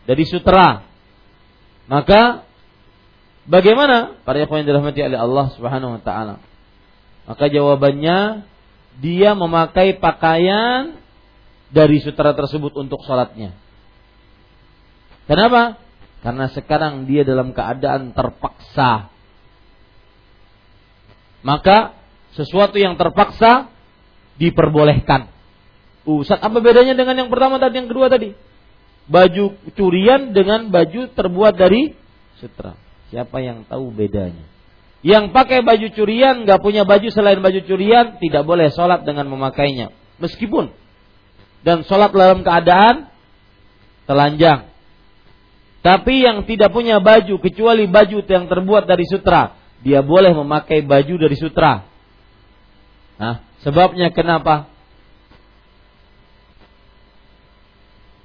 dari sutra, maka Bagaimana para ikhwan yang dirahmati oleh Allah Subhanahu wa taala? Maka jawabannya dia memakai pakaian dari sutra tersebut untuk sholatnya. Kenapa? Karena sekarang dia dalam keadaan terpaksa. Maka sesuatu yang terpaksa diperbolehkan. Ustaz, apa bedanya dengan yang pertama tadi, yang kedua tadi? baju curian dengan baju terbuat dari sutra. Siapa yang tahu bedanya? Yang pakai baju curian nggak punya baju selain baju curian tidak boleh sholat dengan memakainya. Meskipun dan sholat dalam keadaan telanjang. Tapi yang tidak punya baju kecuali baju yang terbuat dari sutra, dia boleh memakai baju dari sutra. Nah, sebabnya kenapa?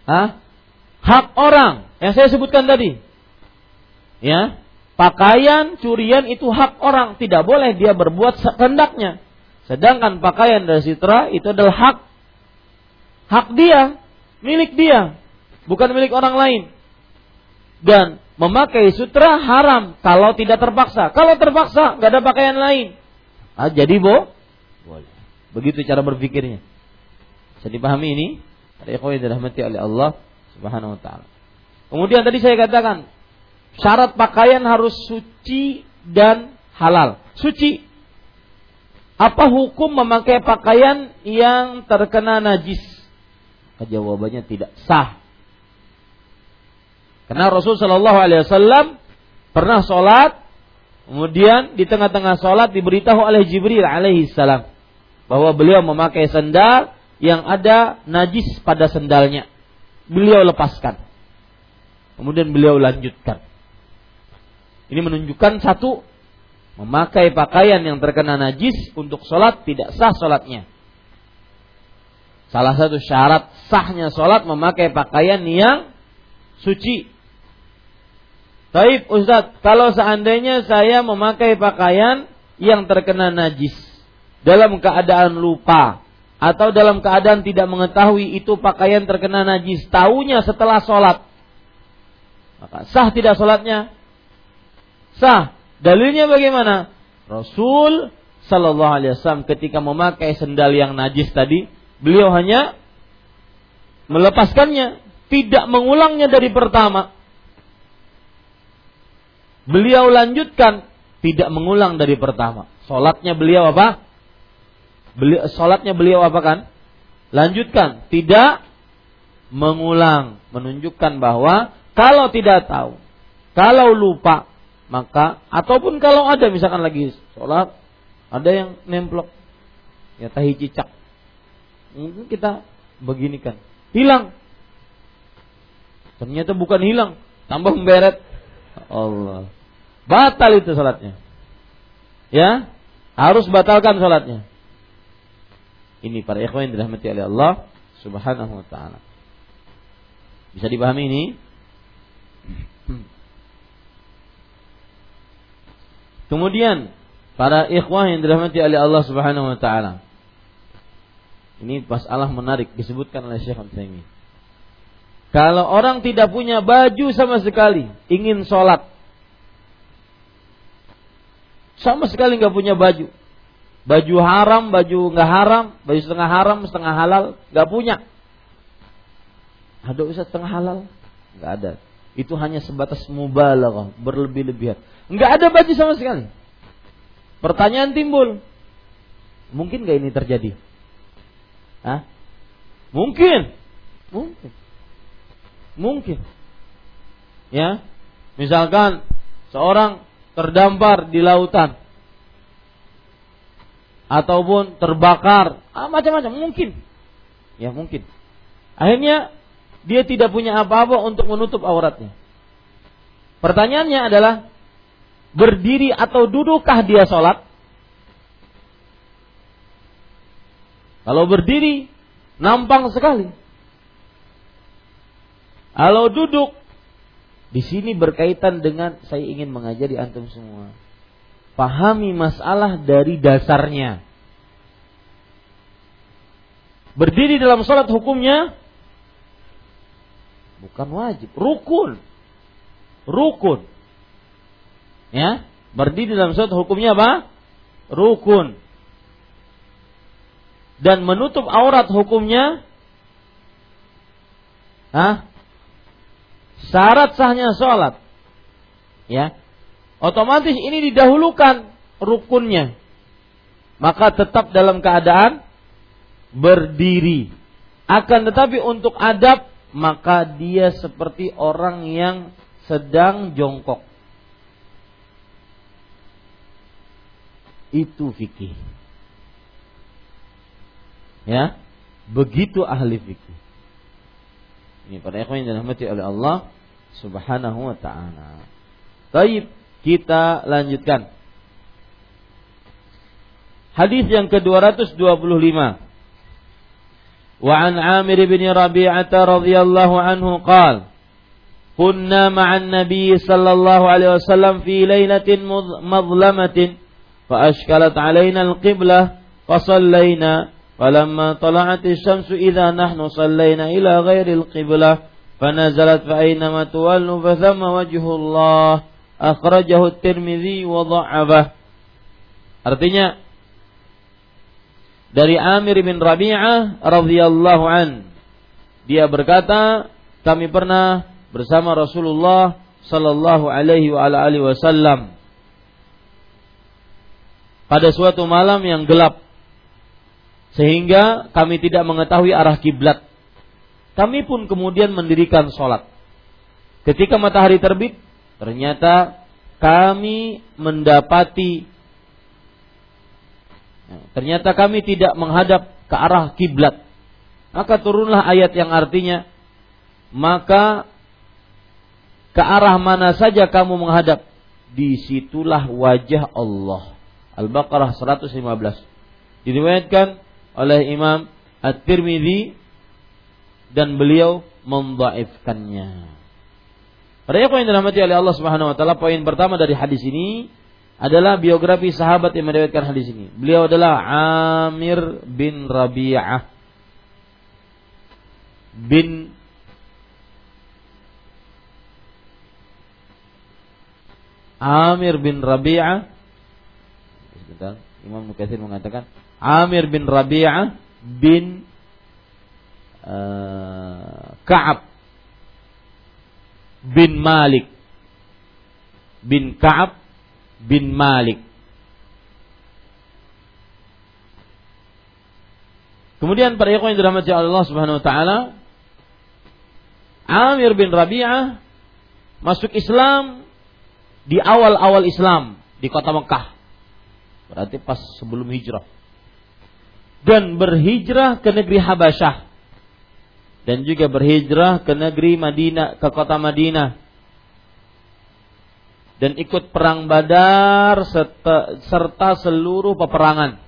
Hah? Hak orang yang saya sebutkan tadi. Ya, pakaian curian itu hak orang, tidak boleh dia berbuat sehendaknya. Sedangkan pakaian dari sutra itu adalah hak hak dia, milik dia, bukan milik orang lain. Dan memakai sutra haram kalau tidak terpaksa. Kalau terpaksa nggak ada pakaian lain. Ah, jadi bo, boleh. Begitu cara berpikirnya. Bisa dipahami ini? Ada ikhwan yang dirahmati oleh Allah Subhanahu wa taala. Kemudian tadi saya katakan syarat pakaian harus suci dan halal. Suci. Apa hukum memakai pakaian yang terkena najis? Jawabannya tidak sah. Karena Rasul Shallallahu Alaihi Wasallam pernah sholat, kemudian di tengah-tengah sholat diberitahu oleh Jibril alaihi salam bahwa beliau memakai sendal yang ada najis pada sendalnya beliau lepaskan. Kemudian beliau lanjutkan. Ini menunjukkan satu, memakai pakaian yang terkena najis untuk sholat tidak sah sholatnya. Salah satu syarat sahnya sholat memakai pakaian yang suci. Taib Ustaz, kalau seandainya saya memakai pakaian yang terkena najis dalam keadaan lupa, atau dalam keadaan tidak mengetahui itu pakaian terkena najis, tahunya setelah sholat, maka sah tidak sholatnya? Sah. Dalilnya bagaimana? Rasul Sallallahu Alaihi Wasallam ketika memakai sendal yang najis tadi, beliau hanya melepaskannya, tidak mengulangnya dari pertama. Beliau lanjutkan, tidak mengulang dari pertama. Sholatnya beliau apa? Beliau salatnya beliau apa kan? Lanjutkan, tidak mengulang, menunjukkan bahwa kalau tidak tahu, kalau lupa, maka ataupun kalau ada misalkan lagi sholat, ada yang nemplok, ya tahi cicak, mungkin kita beginikan, hilang, ternyata bukan hilang, tambah memberet, Allah, batal itu sholatnya, ya? Harus batalkan sholatnya. Ini para ikhwan yang dirahmati oleh Allah Subhanahu wa taala. Bisa dipahami ini? Kemudian para ikhwah yang dirahmati oleh Allah Subhanahu wa taala. Ini masalah menarik disebutkan oleh Syekh Utsaimin. Kalau orang tidak punya baju sama sekali, ingin sholat, sama sekali nggak punya baju, baju haram, baju nggak haram, baju setengah haram, setengah halal, nggak punya. Ada usah setengah halal? Nggak ada. Itu hanya sebatas mubalaghah, berlebih-lebihan. Nggak ada baju sama sekali. Pertanyaan timbul, mungkin nggak ini terjadi? Hah? Mungkin, mungkin, mungkin. Ya, misalkan seorang terdampar di lautan, ataupun terbakar, ah, macam-macam mungkin. Ya mungkin. Akhirnya dia tidak punya apa-apa untuk menutup auratnya. Pertanyaannya adalah berdiri atau dudukkah dia sholat? Kalau berdiri, nampang sekali. Kalau duduk, di sini berkaitan dengan saya ingin mengajari antum semua pahami masalah dari dasarnya. Berdiri dalam sholat hukumnya bukan wajib, rukun. Rukun. Ya, berdiri dalam sholat hukumnya apa? Rukun. Dan menutup aurat hukumnya Hah? Syarat sahnya sholat. Ya, otomatis ini didahulukan rukunnya. Maka tetap dalam keadaan berdiri. Akan tetapi untuk adab maka dia seperti orang yang sedang jongkok. Itu fikih. Ya, begitu ahli fikih. Ini para ikhwan yang dirahmati oleh Allah Subhanahu wa taala. Baik, kita lanjutkan. Hadis yang ke-225. Wa an Amir bin Rabi'ah radhiyallahu anhu qala كنا مع النبي صلى الله عليه وسلم في ليلة مظلمة فأشكلت علينا القبلة فصلينا فلما طلعت الشمس إذا نحن صلينا إلى غير القبلة فنزلت فأينما تولوا فثم وجه الله akhrajahu Tirmizi wa dha'afah. Artinya dari Amir bin Rabi'ah radhiyallahu an dia berkata kami pernah bersama Rasulullah sallallahu alaihi wa alihi wasallam pada suatu malam yang gelap sehingga kami tidak mengetahui arah kiblat. Kami pun kemudian mendirikan sholat. Ketika matahari terbit, ternyata kami mendapati Ternyata kami tidak menghadap ke arah kiblat. Maka turunlah ayat yang artinya maka ke arah mana saja kamu menghadap, di situlah wajah Allah. Al-Baqarah 115. Diriwayatkan oleh Imam At-Tirmidzi dan beliau mendhaifkannya. Pada yang dirahmati oleh Allah Subhanahu wa taala, poin pertama dari hadis ini adalah biografi sahabat yang meriwayatkan hadis ini. Beliau adalah Amir bin Rabi'ah bin Amir bin Rabi'ah. Sebentar Imam Mukatsir mengatakan Amir bin Rabi'ah bin uh, Ka'ab bin Malik bin Ka'ab bin Malik. Kemudian para ikhwan yang dirahmati Allah Subhanahu wa taala, Amir bin Rabi'ah masuk Islam di awal-awal Islam di kota Mekah. Berarti pas sebelum hijrah. Dan berhijrah ke negeri Habasyah. Dan juga berhijrah ke negeri Madinah, ke kota Madinah dan ikut perang Badar serta, serta seluruh peperangan.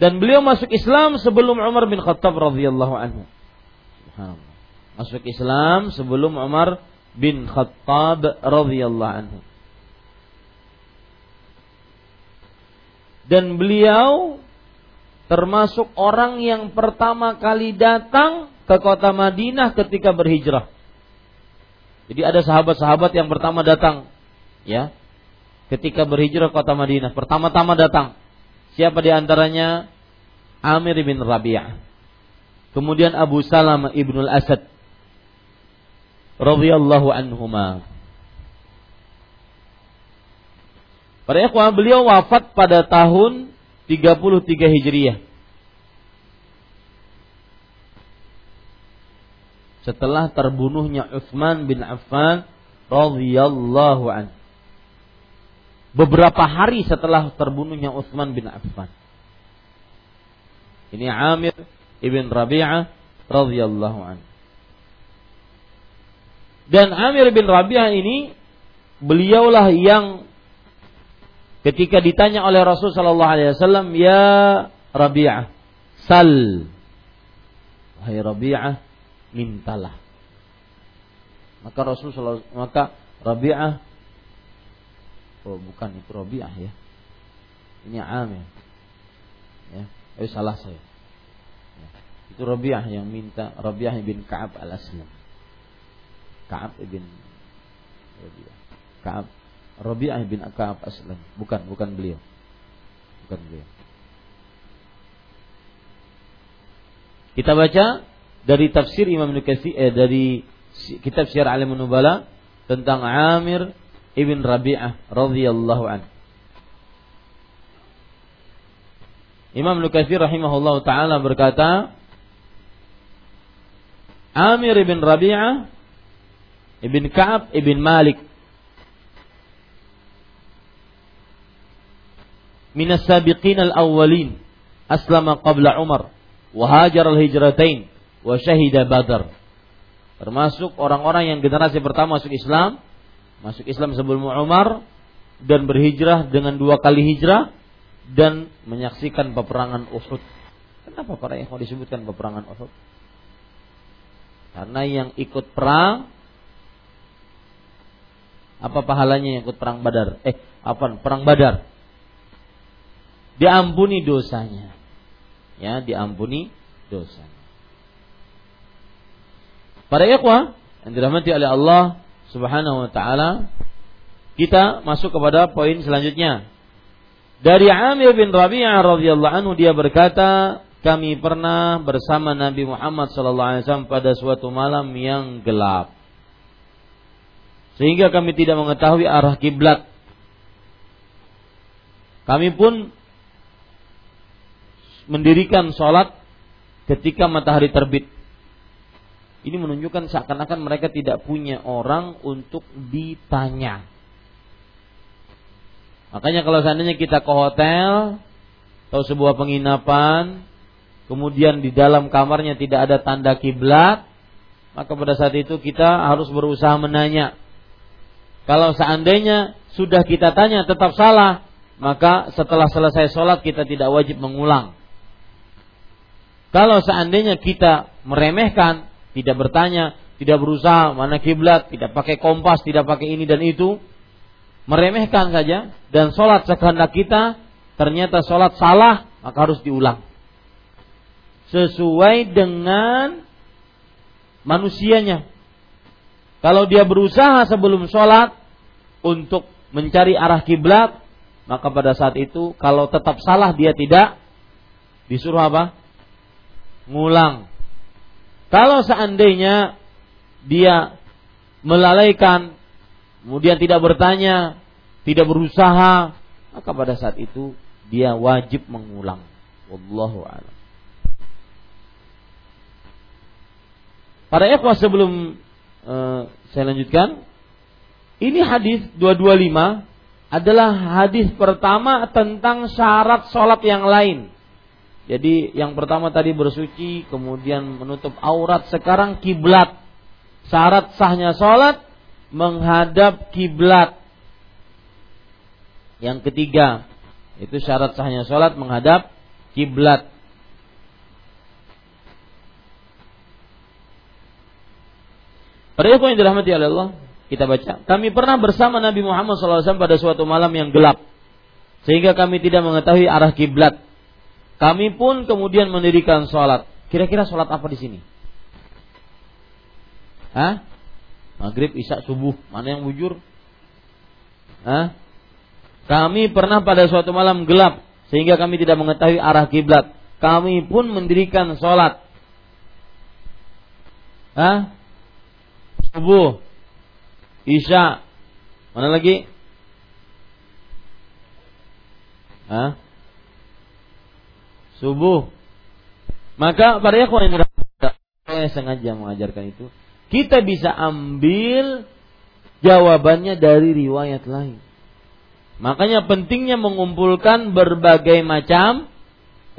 Dan beliau masuk Islam sebelum Umar bin Khattab radhiyallahu anhu. Masuk Islam sebelum Umar bin Khattab radhiyallahu anhu. Dan beliau termasuk orang yang pertama kali datang ke kota Madinah ketika berhijrah. Jadi ada sahabat-sahabat yang pertama datang, ya, ketika berhijrah ke kota Madinah. Pertama-tama datang. Siapa di antaranya? Amir bin Rabi'ah. Kemudian Abu Salam ibnul Asad. radhiyallahu anhuma. Para ikhwah, beliau wafat pada tahun 33 Hijriah. setelah terbunuhnya Utsman bin Affan radhiyallahu an. Beberapa hari setelah terbunuhnya Utsman bin Affan. Ini Amir ibn Rabi'ah radhiyallahu an. Dan Amir bin Rabi'ah ini beliaulah yang ketika ditanya oleh Rasul sallallahu alaihi wasallam, "Ya Rabi'ah, sal." Wahai Rabi'ah, mintalah. Maka Rasul maka Rabi'ah oh bukan itu Rabi'ah ya. Ini Amir. Ya, eh salah saya. Ya. Itu Rabi'ah yang minta Rabi'ah bin Ka'ab al-Aslam. Ka'ab bin Rabi'ah. Ka'ab Rabi'ah bin Ka'ab Aslam. Bukan, bukan beliau. Bukan beliau. Kita baca dari tafsir Imam Nukasi eh, dari kitab Syiar Alim Nubala tentang Amir ibn Rabi'ah radhiyallahu an. Imam Nukasi rahimahullah taala berkata, Amir ibn Rabi'ah ibn Ka'ab ibn Malik min as-sabiqin al-awwalin aslama qabla Umar wa hajar al-hijratain wa syahida Badar termasuk orang-orang yang generasi pertama masuk Islam masuk Islam sebelum Umar dan berhijrah dengan dua kali hijrah dan menyaksikan peperangan Uhud. Kenapa para ikhwan disebutkan peperangan Uhud? Karena yang ikut perang apa pahalanya yang ikut perang Badar? Eh, apa? Perang Badar. Diampuni dosanya. Ya, diampuni dosanya. Para ikhwah yang dirahmati oleh Allah Subhanahu wa taala, kita masuk kepada poin selanjutnya. Dari Amir bin Rabi'ah radhiyallahu anhu dia berkata, kami pernah bersama Nabi Muhammad sallallahu alaihi wasallam pada suatu malam yang gelap. Sehingga kami tidak mengetahui arah kiblat. Kami pun mendirikan sholat ketika matahari terbit. Ini menunjukkan seakan-akan mereka tidak punya orang untuk ditanya. Makanya kalau seandainya kita ke hotel atau sebuah penginapan, kemudian di dalam kamarnya tidak ada tanda kiblat, maka pada saat itu kita harus berusaha menanya. Kalau seandainya sudah kita tanya tetap salah, maka setelah selesai sholat kita tidak wajib mengulang. Kalau seandainya kita meremehkan, tidak bertanya, tidak berusaha mana kiblat, tidak pakai kompas, tidak pakai ini dan itu, meremehkan saja dan sholat sekehendak kita ternyata sholat salah maka harus diulang. Sesuai dengan manusianya. Kalau dia berusaha sebelum sholat untuk mencari arah kiblat maka pada saat itu kalau tetap salah dia tidak disuruh apa ngulang kalau seandainya dia melalaikan kemudian tidak bertanya, tidak berusaha, maka pada saat itu dia wajib mengulang. Wallahu a'lam. Para ikhwah sebelum uh, saya lanjutkan, ini hadis 225 adalah hadis pertama tentang syarat sholat yang lain. Jadi yang pertama tadi bersuci, kemudian menutup aurat, sekarang kiblat. Syarat sahnya sholat menghadap kiblat. Yang ketiga, itu syarat sahnya sholat menghadap kiblat. Pada yang dirahmati oleh Allah, kita baca. Kami pernah bersama Nabi Muhammad SAW pada suatu malam yang gelap, sehingga kami tidak mengetahui arah kiblat. Kami pun kemudian mendirikan sholat. Kira-kira sholat apa di sini? Hah? Maghrib, Isya, Subuh. Mana yang bujur? Hah? Kami pernah pada suatu malam gelap sehingga kami tidak mengetahui arah kiblat. Kami pun mendirikan sholat. Hah? Subuh, Isya, mana lagi? Hah? Subuh. Maka pada ikhwan yang saya sengaja mengajarkan itu kita bisa ambil jawabannya dari riwayat lain. Makanya pentingnya mengumpulkan berbagai macam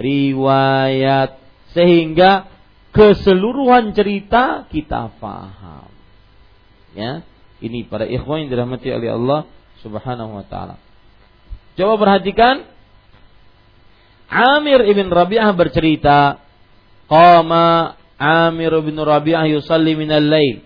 riwayat sehingga keseluruhan cerita kita paham. Ya, ini para ikhwan yang dirahmati oleh Allah Subhanahu wa taala. Coba perhatikan Amir ibn Rabi'ah bercerita, qama عامر بن ربيعة يصلي من الليل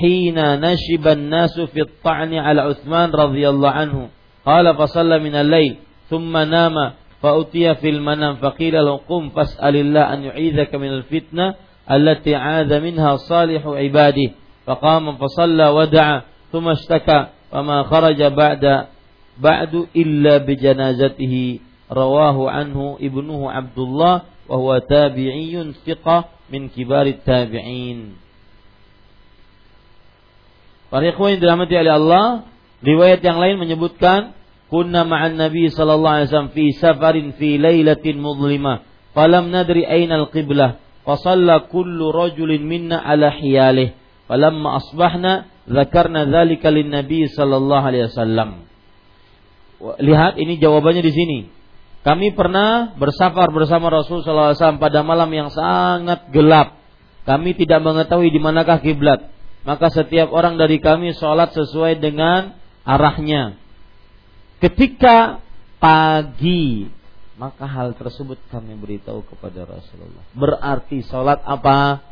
حين نشب الناس في الطعن على عثمان رضي الله عنه قال فصلى من الليل ثم نام فأتي في المنام فقيل له قم فاسأل الله أن يعيذك من الفتنة التي عاذ منها صالح عباده فقام فصلى ودعا ثم اشتكى وما خرج بعد rawahu anhu ibnuhu Abdullah wa huwa tabi'iyun thiqah min kibarit tabi'in. Para ikhwan yang dirahmati oleh Allah, riwayat yang lain menyebutkan kunna ma'an nabi sallallahu alaihi wasallam fi safarin fi lailatin mudlimah falam nadri aina al-qiblah fa fasalla kullu rajulin minna ala hiyalih falamma asbahna dzakarna dzalika lin nabi sallallahu alaihi wasallam lihat ini jawabannya di sini kami pernah bersafar bersama Rasul sallallahu alaihi wasallam pada malam yang sangat gelap. Kami tidak mengetahui di manakah kiblat. Maka setiap orang dari kami sholat sesuai dengan arahnya. Ketika pagi maka hal tersebut kami beritahu kepada Rasulullah. Berarti sholat apa?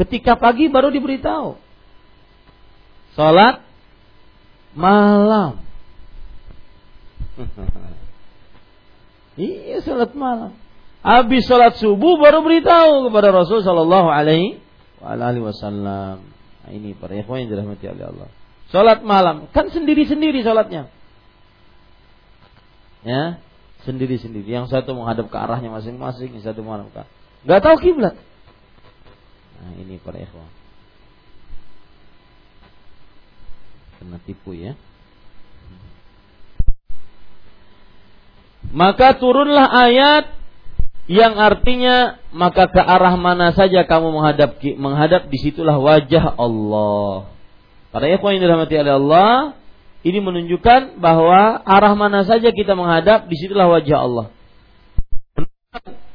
Ketika pagi baru diberitahu. Sholat malam. *laughs* iya sholat malam. Habis sholat subuh baru beritahu kepada Rasul Shallallahu Alaihi Wasallam. Nah, ini para ikhwan yang dirahmati oleh Allah. Sholat malam kan sendiri sendiri sholatnya ya sendiri-sendiri. Yang satu menghadap ke arahnya masing-masing, yang satu menghadap ke tahu kiblat. Nah ini para ikhwan. Kena tipu ya. Maka turunlah ayat yang artinya maka ke arah mana saja kamu menghadap menghadap di situlah wajah Allah. Para ikhwan yang dirahmati oleh Allah, ini menunjukkan bahwa arah mana saja kita menghadap, di situlah wajah Allah.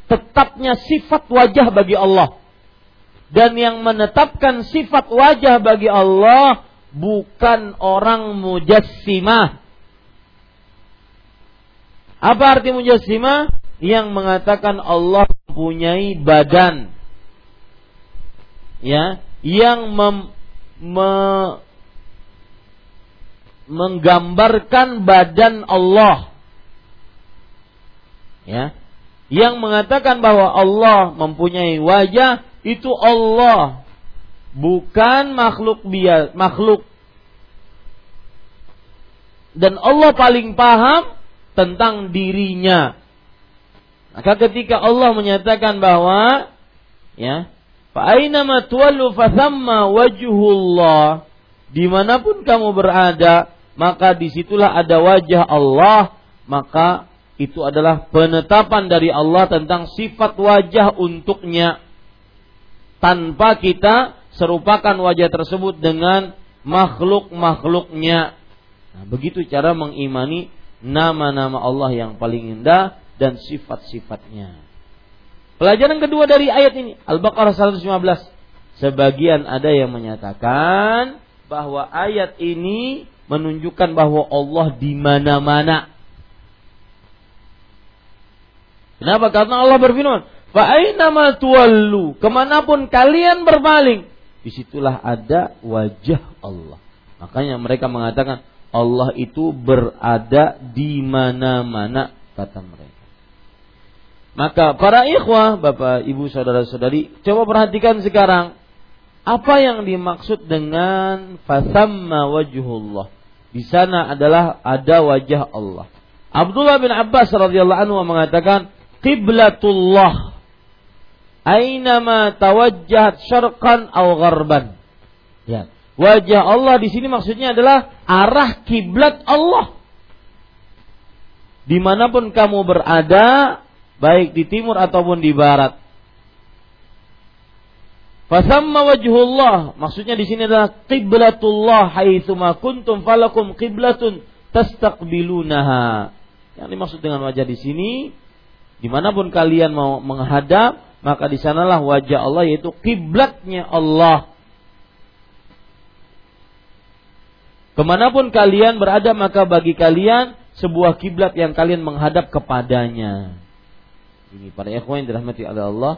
Tetapnya sifat wajah bagi Allah. Dan yang menetapkan sifat wajah bagi Allah bukan orang mujassimah. Apa arti mujassimah? Yang mengatakan Allah mempunyai badan. Ya, yang mem, me, menggambarkan badan Allah. Ya. Yang mengatakan bahwa Allah mempunyai wajah itu Allah, bukan makhluk bias, makhluk. Dan Allah paling paham tentang dirinya. Maka ketika Allah menyatakan bahwa ya, fa aina ma tuwallu fa wajhullah. Di mana pun kamu berada, maka di situlah ada wajah Allah, maka itu adalah penetapan dari Allah tentang sifat wajah untuknya tanpa kita serupakan wajah tersebut dengan makhluk-makhluknya. Nah, begitu cara mengimani nama-nama Allah yang paling indah dan sifat-sifatnya. Pelajaran kedua dari ayat ini, Al-Baqarah 115. Sebagian ada yang menyatakan bahwa ayat ini menunjukkan bahwa Allah di mana-mana. Kenapa? Karena Allah berfirman, "Fa'ainama tuwallu, ke mana pun kalian berpaling, di situlah ada wajah Allah." Makanya mereka mengatakan Allah itu berada di mana-mana kata mereka. Maka para ikhwah, Bapak, Ibu, saudara-saudari, coba perhatikan sekarang apa yang dimaksud dengan fasamma wajhullah. Di sana adalah ada wajah Allah. Abdullah bin Abbas radhiyallahu anhu mengatakan qiblatullah ainama tawajjahat syarqan aw gharban. Ya. Wajah Allah di sini maksudnya adalah arah kiblat Allah. Di mana pun kamu berada, baik di timur ataupun di barat. Fasamma wajhullah maksudnya di sini adalah qiblatullah haitsuma kuntum falakum qiblatun tastaqbilunaha. Yang dimaksud dengan wajah di sini di mana pun kalian mau menghadap maka di sanalah wajah Allah yaitu kiblatnya Allah. Ke mana pun kalian berada maka bagi kalian sebuah kiblat yang kalian menghadap kepadanya. Ini para ikhwan yang dirahmati oleh Allah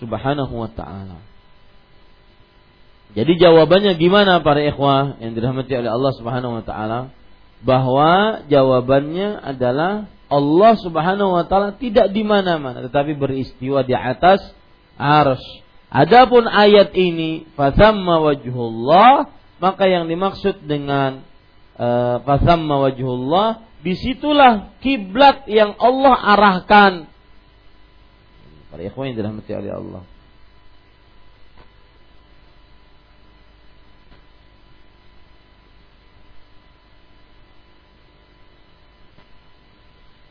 Subhanahu wa taala. Jadi jawabannya gimana para ikhwah yang dirahmati oleh Allah Subhanahu wa taala? Bahwa jawabannya adalah Allah Subhanahu wa taala tidak di mana-mana tetapi beristiwa di atas arsy. Adapun ayat ini fasamma wajhullah maka yang dimaksud dengan uh, fasamma wajhullah di situlah kiblat yang Allah arahkan Para ikhwan yang dirahmati oleh Allah.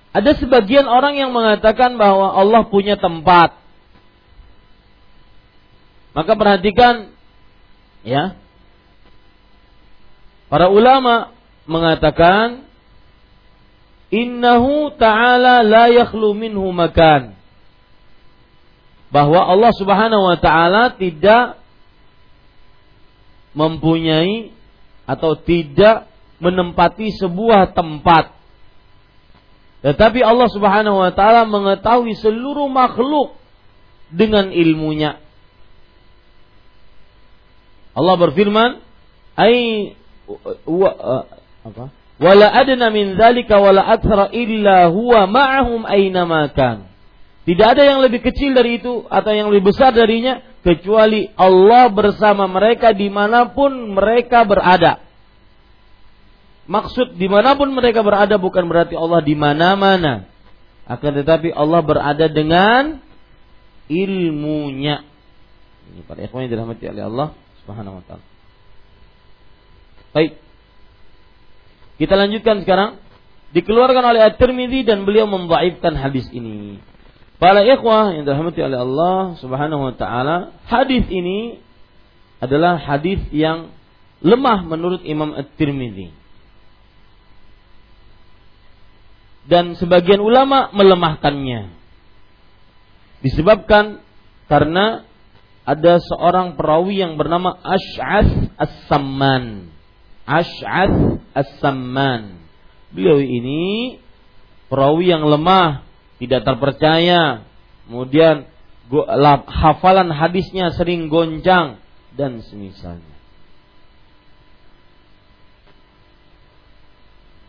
Ada sebagian orang yang mengatakan bahwa Allah punya tempat. Maka perhatikan ya. Para ulama mengatakan innahu ta'ala la yakhlu minhu makan. Bahwa Allah Subhanahu wa taala tidak mempunyai atau tidak menempati sebuah tempat. Tetapi Allah Subhanahu wa taala mengetahui seluruh makhluk dengan ilmunya. Allah berfirman, "Ai wa, uh, apa? Wala adna min dzalika wala aktsara illa huwa ma'ahum aina makan." Tidak ada yang lebih kecil dari itu atau yang lebih besar darinya kecuali Allah bersama mereka di mana pun mereka berada. Maksud di mana pun mereka berada bukan berarti Allah di mana-mana. Akan tetapi Allah berada dengan ilmunya. Ini para ikhwan yang dirahmati oleh Allah Subhanahu wa taala. Baik. Kita lanjutkan sekarang. Dikeluarkan oleh At-Tirmidzi dan beliau membaifkan hadis ini. Para ikhwah yang dirahmati oleh Allah Subhanahu wa taala, hadis ini adalah hadis yang lemah menurut Imam At-Tirmidzi. Dan sebagian ulama melemahkannya. Disebabkan karena ada seorang perawi yang bernama Ash'ath As-Samman. Ash'ath As-Samman. Beliau ini perawi yang lemah tidak terpercaya, kemudian hafalan hadisnya sering goncang dan semisalnya.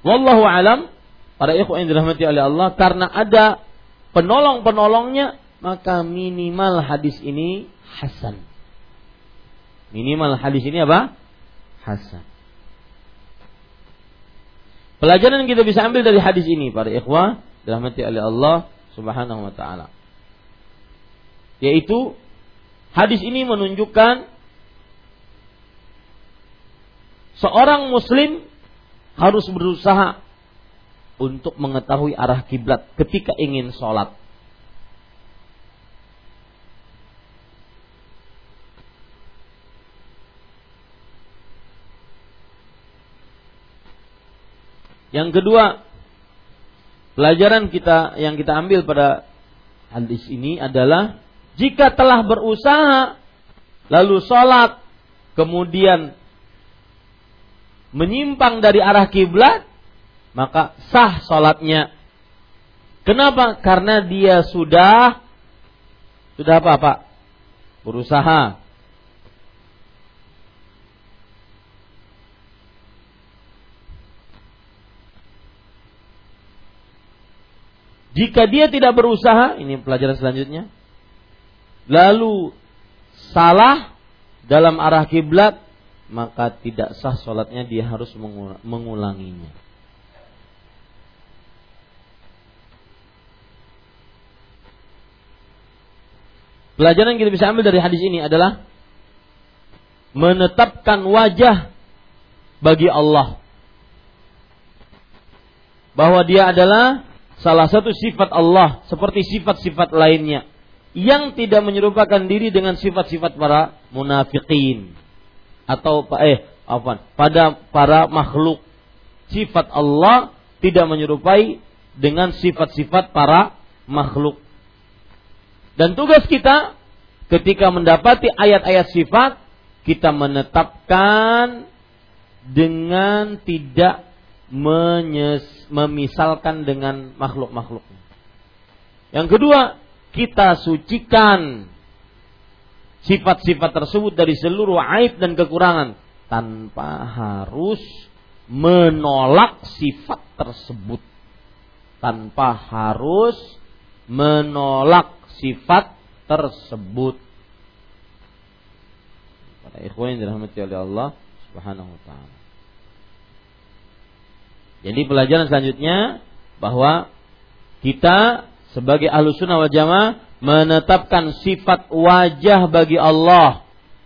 Wallahu alam, para ikhwan yang dirahmati oleh Allah, karena ada penolong-penolongnya, maka minimal hadis ini hasan. Minimal hadis ini apa? Hasan. Pelajaran yang kita bisa ambil dari hadis ini para ikhwah dirahmati oleh Allah Subhanahu wa taala. Yaitu hadis ini menunjukkan seorang muslim harus berusaha untuk mengetahui arah kiblat ketika ingin sholat. Yang kedua, Pelajaran kita yang kita ambil pada hadis ini adalah jika telah berusaha lalu sholat kemudian menyimpang dari arah kiblat maka sah sholatnya. Kenapa? Karena dia sudah sudah apa pak? Berusaha Jika dia tidak berusaha, ini pelajaran selanjutnya, lalu salah dalam arah kiblat, maka tidak sah sholatnya dia harus mengulanginya. Pelajaran yang kita bisa ambil dari hadis ini adalah menetapkan wajah bagi Allah bahwa dia adalah salah satu sifat Allah seperti sifat-sifat lainnya yang tidak menyerupakan diri dengan sifat-sifat para munafikin atau eh apa pada para makhluk. Sifat Allah tidak menyerupai dengan sifat-sifat para makhluk. Dan tugas kita ketika mendapati ayat-ayat sifat kita menetapkan dengan tidak menyes, memisalkan dengan makhluk-makhluk. Yang kedua, kita sucikan sifat-sifat tersebut dari seluruh aib dan kekurangan tanpa harus menolak sifat tersebut. Tanpa harus menolak sifat tersebut. Para ikhwan dirahmati oleh Allah Subhanahu wa taala. Jadi pelajaran selanjutnya bahwa kita sebagai ahlu sunnah wal jamaah menetapkan sifat wajah bagi Allah.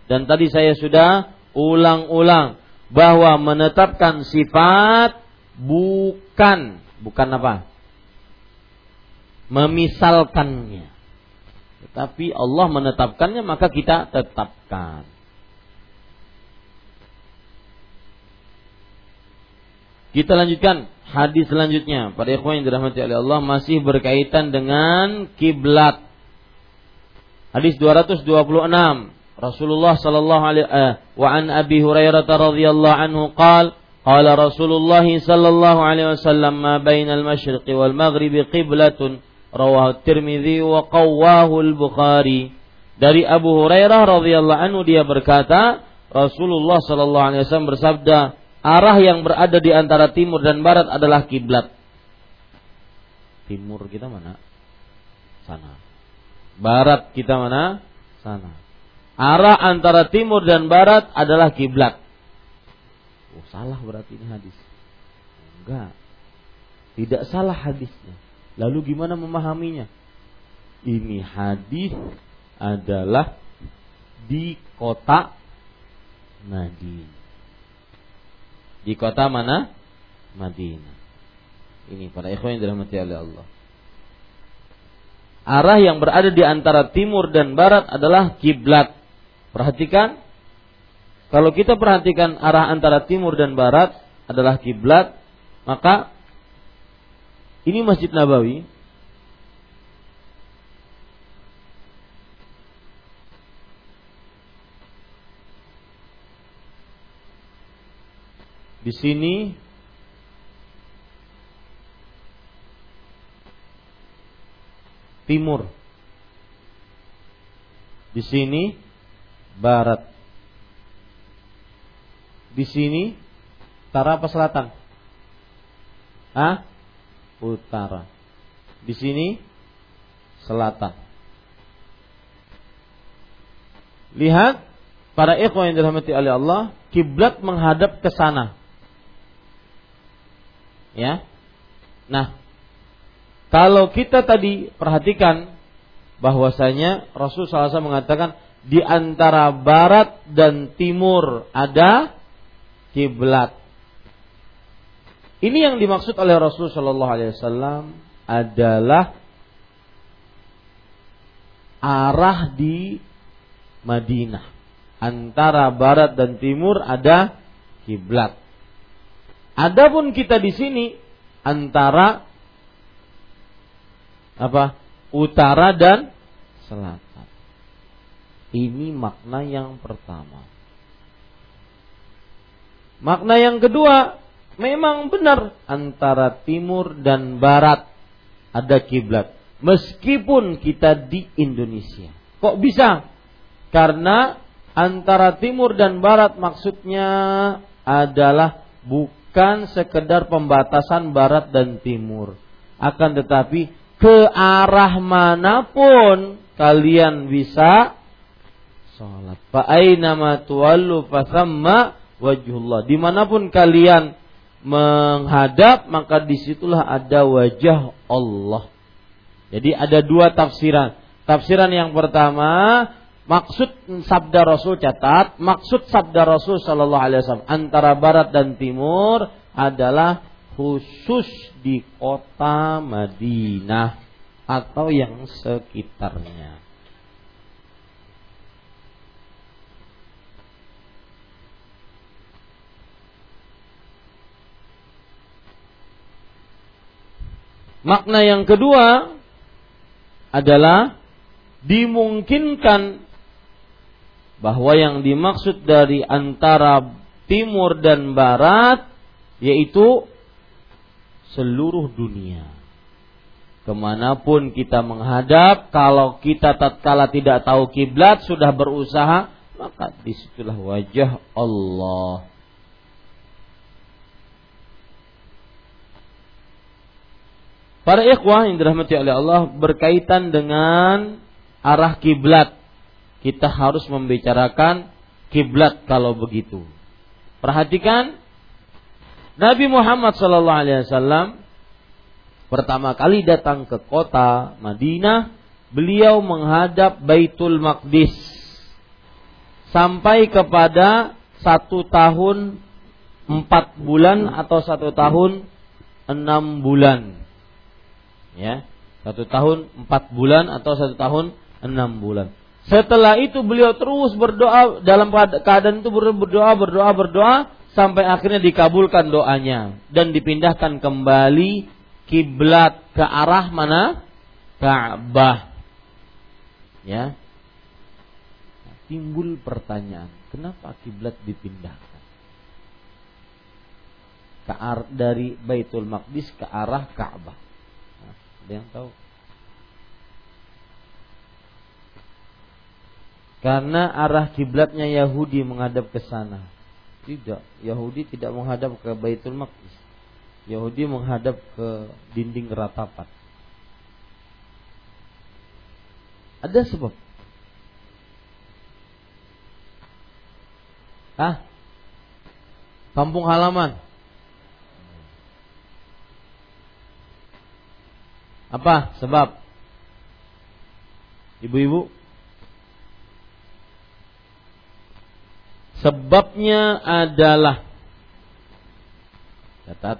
Dan tadi saya sudah ulang-ulang bahwa menetapkan sifat bukan bukan apa? memisalkannya. Tetapi Allah menetapkannya maka kita tetapkan. Kita lanjutkan hadis selanjutnya. Pada ikhwan yang dirahmati oleh Allah masih berkaitan dengan kiblat. Hadis 226. Rasulullah sallallahu alaihi eh, wa an Abi Hurairah radhiyallahu anhu qala qala Rasulullah sallallahu alaihi wasallam ma bainal masyriqi wal maghribi qiblatun rawahu Tirmidzi wa qawwahu al-Bukhari. Dari Abu Hurairah radhiyallahu anhu dia berkata, Rasulullah sallallahu alaihi wasallam bersabda, arah yang berada di antara timur dan barat adalah kiblat. Timur kita mana? Sana. Barat kita mana? Sana. Arah antara timur dan barat adalah kiblat. Oh, salah berarti ini hadis. Enggak. Tidak salah hadisnya. Lalu gimana memahaminya? Ini hadis adalah di kota Madinah. Di kota mana? Madinah. Ini para ikhwan yang dirahmati oleh Allah. Arah yang berada di antara timur dan barat adalah kiblat. Perhatikan, kalau kita perhatikan arah antara timur dan barat adalah kiblat, maka ini Masjid Nabawi Di sini timur. Di sini barat. Di sini utara apa selatan? Hah? Utara. Di sini selatan. Lihat para ikhwan yang dirahmati oleh Allah, kiblat menghadap ke sana. Ya. Nah, kalau kita tadi perhatikan bahwasanya Rasul SAW mengatakan di antara barat dan timur ada kiblat. Ini yang dimaksud oleh Rasul Shallallahu Alaihi Wasallam adalah arah di Madinah. Antara barat dan timur ada kiblat. Adapun kita di sini antara apa? Utara dan selatan. Ini makna yang pertama. Makna yang kedua, memang benar antara timur dan barat ada kiblat. Meskipun kita di Indonesia. Kok bisa? Karena antara timur dan barat maksudnya adalah bukan bukan sekedar pembatasan barat dan timur. Akan tetapi ke arah mana pun kalian bisa sholat. Fa'aina ma tuwallu fasamma wajhullah. Di mana pun kalian menghadap maka di situlah ada wajah Allah. Jadi ada dua tafsiran. Tafsiran yang pertama Maksud sabda Rasul catat, maksud sabda Rasul Shallallahu Alaihi Wasallam antara barat dan timur adalah khusus di kota Madinah atau yang sekitarnya. Makna yang kedua adalah dimungkinkan bahwa yang dimaksud dari antara timur dan barat yaitu seluruh dunia. Ke mana pun kita menghadap, kalau kita tatkala tidak tahu kiblat sudah berusaha, maka di situlah wajah Allah. Para ikhwah yang dirahmati oleh Allah berkaitan dengan arah kiblat kita harus membicarakan kiblat kalau begitu. Perhatikan Nabi Muhammad wasallam pertama kali datang ke kota Madinah, beliau menghadap Baitul Maqdis sampai kepada satu tahun empat bulan atau satu tahun enam bulan. Ya, Satu tahun empat bulan atau satu tahun enam bulan. Setelah itu beliau terus berdoa dalam keadaan itu berdoa, berdoa, berdoa sampai akhirnya dikabulkan doanya dan dipindahkan kembali kiblat ke arah mana? Ka'bah. Ya. timbul pertanyaan, kenapa kiblat dipindahkan? Ke dari Baitul Maqdis ke arah Ka'bah. Ada yang tahu? Karena arah kiblatnya Yahudi menghadap ke sana. Tidak, Yahudi tidak menghadap ke Baitul Maqdis. Yahudi menghadap ke dinding ratapan. Ada sebab. Ah, kampung halaman. Apa sebab? Ibu-ibu Sebabnya adalah catat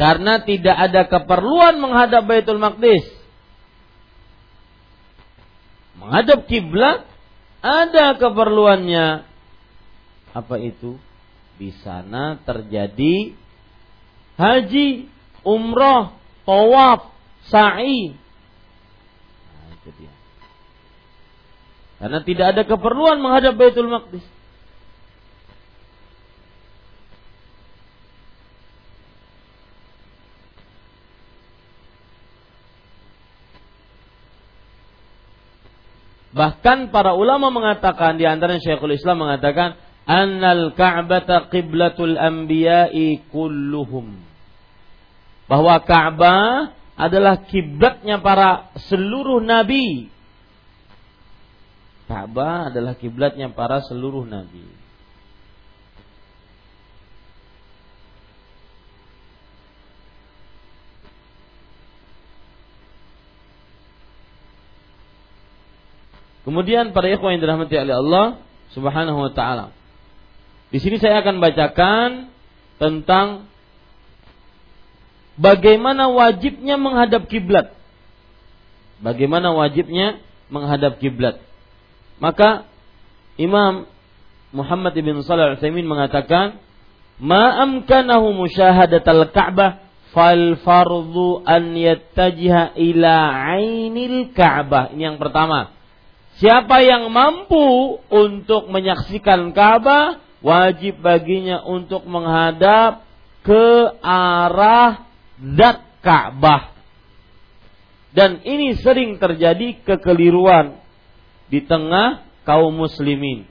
karena tidak ada keperluan menghadap Baitul Maqdis. Menghadap kiblat ada keperluannya. Apa itu? Di sana terjadi haji, umroh, tawaf, sa'i. Karena tidak ada keperluan menghadap Baitul Maqdis. Bahkan para ulama mengatakan di antara Syekhul Islam mengatakan annal ka'bata qiblatul anbiya'i kulluhum. Bahwa Ka'bah adalah kiblatnya para seluruh nabi Ka'bah adalah kiblatnya para seluruh nabi. Kemudian para ikhwan yang dirahmati oleh Allah Subhanahu wa taala. Di sini saya akan bacakan tentang bagaimana wajibnya menghadap kiblat. Bagaimana wajibnya menghadap kiblat. Maka Imam Muhammad ibn Shalih al-Utsaimin mengatakan, "Ma amkanahu musyahadatal Ka'bah fal fardu an yattajiha ila ainil Ka'bah." Ini yang pertama. Siapa yang mampu untuk menyaksikan Ka'bah, wajib baginya untuk menghadap ke arah zat Ka'bah. Dan ini sering terjadi kekeliruan di tengah kaum muslimin.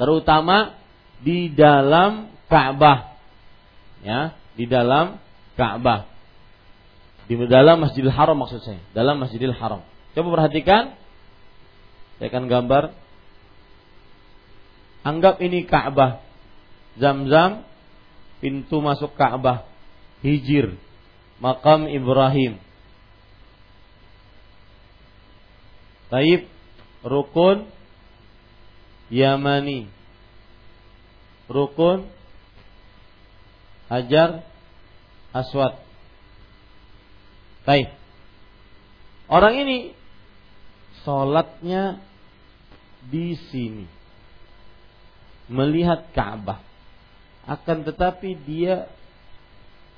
Terutama di dalam Ka'bah. Ya, di dalam Ka'bah. Di dalam Masjidil Haram maksud saya, dalam Masjidil Haram. Coba perhatikan. Saya akan gambar. Anggap ini Ka'bah. Zam-zam pintu masuk Ka'bah. Hijir, makam Ibrahim. Taib rukun Yamani. Rukun Hajar Aswad. Baik. Orang ini Sholatnya Di sini. Melihat Ka'bah. Akan tetapi dia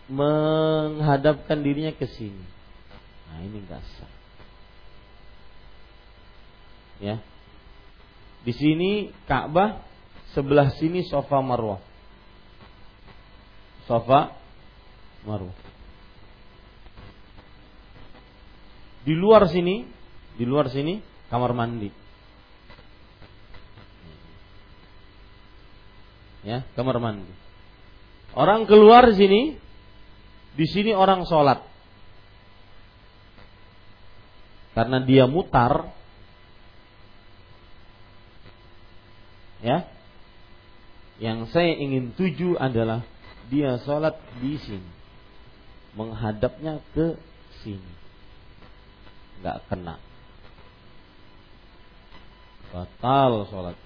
Menghadapkan dirinya ke sini. Nah ini enggak sah Ya. Di sini Ka'bah, sebelah sini sofa Marwah. Sofa Marwah. Di luar sini, di luar sini kamar mandi. Ya, kamar mandi. Orang keluar sini, di sini orang sholat. Karena dia mutar, Ya. Yang saya ingin tuju adalah dia sholat di sini. Menghadapnya ke sini. Nggak kena. Batal sholat.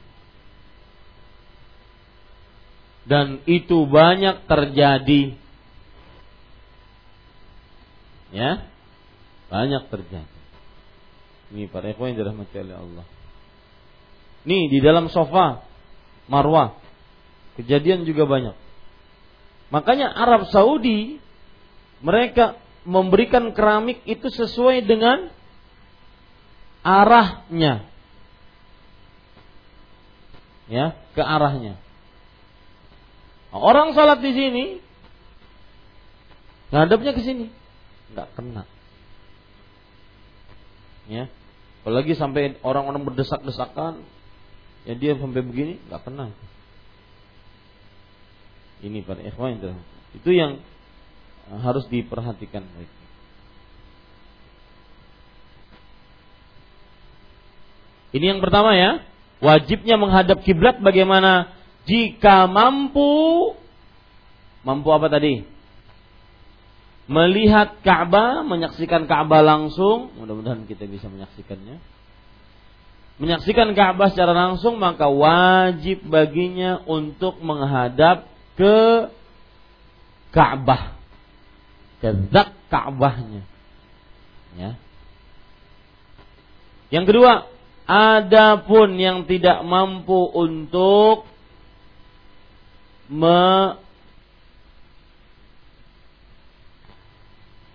Dan itu banyak terjadi Ya. Banyak terjadi. Ini para ikhwan yang dirahmati oleh Allah. Nih di dalam sofa Marwah kejadian juga banyak. Makanya Arab Saudi mereka memberikan keramik itu sesuai dengan arahnya. Ya, ke arahnya. Orang salat di sini ngadepnya ke sini, nggak kena. Ya, apalagi sampai orang-orang berdesak-desakan, ya dia sampai begini nggak kena. Ini para ikhwan itu yang harus diperhatikan baik. Ini yang pertama ya, wajibnya menghadap kiblat bagaimana jika mampu mampu apa tadi? Melihat Ka'bah, menyaksikan Ka'bah langsung, mudah-mudahan kita bisa menyaksikannya. Menyaksikan Ka'bah secara langsung maka wajib baginya untuk menghadap ke Ka'bah ke zat Ka'bahnya. Ya. Yang kedua, adapun yang tidak mampu untuk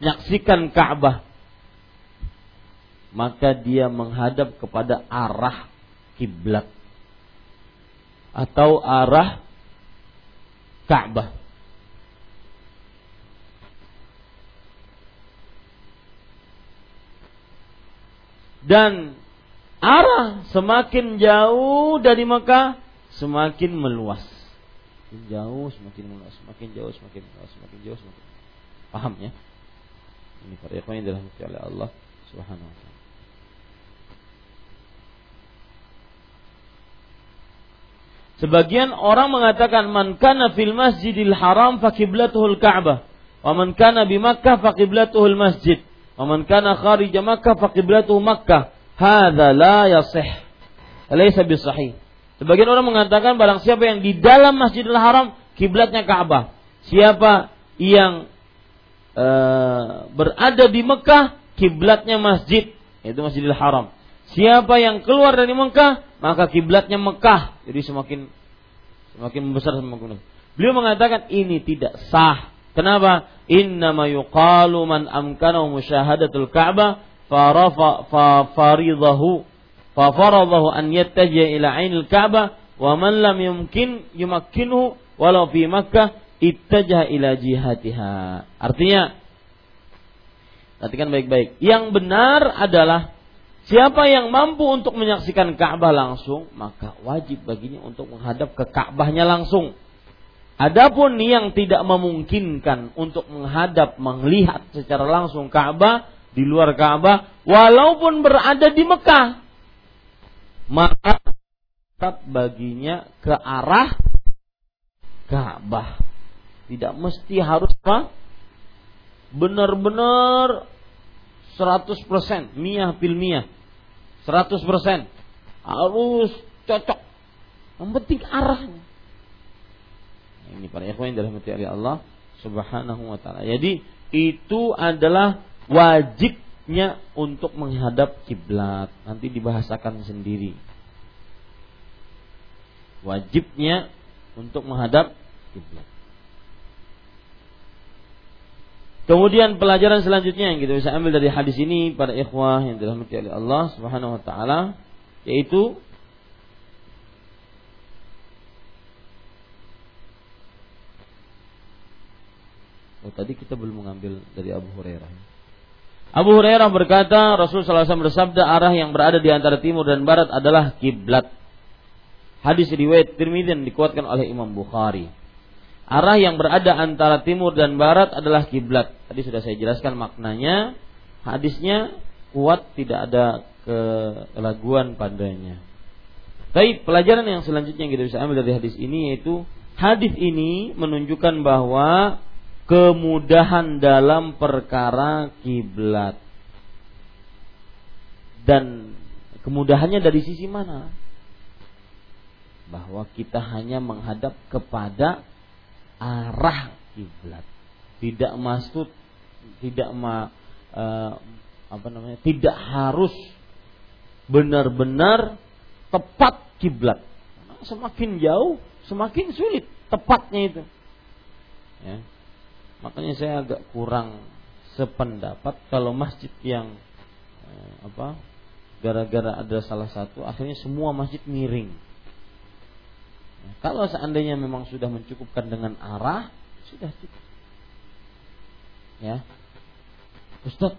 menyaksikan Ka'bah, maka dia menghadap kepada arah kiblat atau arah Ka'bah. dan arah semakin jauh dari Mekah semakin meluas. Semakin jauh semakin meluas, semakin jauh semakin meluas, semakin jauh semakin. Paham ya? Ini para ikhwan yang dirahmati oleh Allah Subhanahu wa taala. Sebagian orang mengatakan man kana fil masjidil haram fa qiblatuhul ka'bah wa man kana bi Makkah fa qiblatuhul masjid. Waman kana kharija Makkah faqiblatuhu Makkah. Hadza la yasih. Laisa bisahih. Sebagian orang mengatakan barang siapa yang di dalam Masjidil Haram kiblatnya Ka'bah. Siapa yang e, berada di Mekah kiblatnya masjid yaitu Masjidil Haram. Siapa yang keluar dari Mekah maka kiblatnya Mekah. Jadi semakin semakin besar semakin Beliau mengatakan ini tidak sah Kenapa? Innama yuqalu man amkanahu musyahadatul Ka'bah farafa fa faridahu fa faradahu an yattaji ila ainil Ka'bah wa man lam yumkin yumakkinhu walau fi Makkah ittajaha ila jihatiha. Artinya Perhatikan baik-baik. Yang benar adalah siapa yang mampu untuk menyaksikan Ka'bah langsung, maka wajib baginya untuk menghadap ke Ka'bahnya langsung. Adapun yang tidak memungkinkan untuk menghadap, melihat secara langsung Ka'bah di luar Ka'bah, walaupun berada di Mekah, maka tetap baginya ke arah Ka'bah. Tidak mesti harus apa? Benar-benar 100% miyah pil miyah 100% harus cocok yang penting arahnya ini para ikhwan yang dirahmati oleh Allah Subhanahu wa taala. Jadi itu adalah wajibnya untuk menghadap kiblat. Nanti dibahasakan sendiri. Wajibnya untuk menghadap kiblat. Kemudian pelajaran selanjutnya yang kita bisa ambil dari hadis ini pada ikhwah yang dirahmati oleh Allah Subhanahu wa taala yaitu Oh tadi kita belum mengambil dari Abu Hurairah. Abu Hurairah berkata, Rasulullah SAW bersabda, arah yang berada di antara timur dan barat adalah kiblat. Hadis riwayat Tirmidzi dikuatkan oleh Imam Bukhari. Arah yang berada antara timur dan barat adalah kiblat. Tadi sudah saya jelaskan maknanya. Hadisnya kuat, tidak ada keraguan padanya. Tapi pelajaran yang selanjutnya yang kita bisa ambil dari hadis ini yaitu hadis ini menunjukkan bahwa kemudahan dalam perkara kiblat. Dan kemudahannya dari sisi mana? Bahwa kita hanya menghadap kepada arah kiblat. Tidak maksud tidak ma, uh, apa namanya tidak harus benar-benar tepat kiblat. Semakin jauh, semakin sulit tepatnya itu. Ya. Makanya saya agak kurang sependapat kalau masjid yang eh, apa gara-gara ada salah satu akhirnya semua masjid miring. Kalau seandainya memang sudah mencukupkan dengan arah sudah cukup. Ya. Ustaz,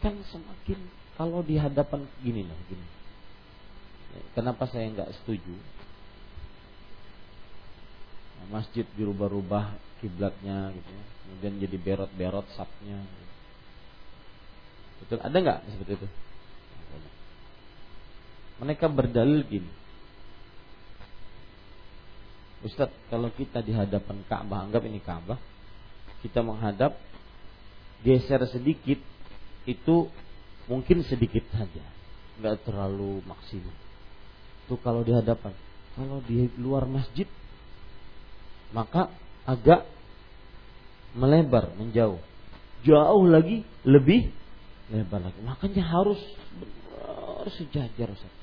kan semakin kalau di hadapan gini lah gini. Kenapa saya nggak setuju? Masjid dirubah-rubah kiblatnya gitu ya. Kemudian jadi berot-berot sapnya. Betul ada nggak seperti itu? Mereka berdalil gini. Ustadz, kalau kita di hadapan Ka'bah, anggap ini Ka'bah, kita menghadap geser sedikit itu mungkin sedikit saja, nggak terlalu maksimal. Itu kalau di hadapan. Kalau di luar masjid, maka agak melebar, menjauh. Jauh lagi, lebih lebar lagi. Makanya harus benar sejajar. Nah,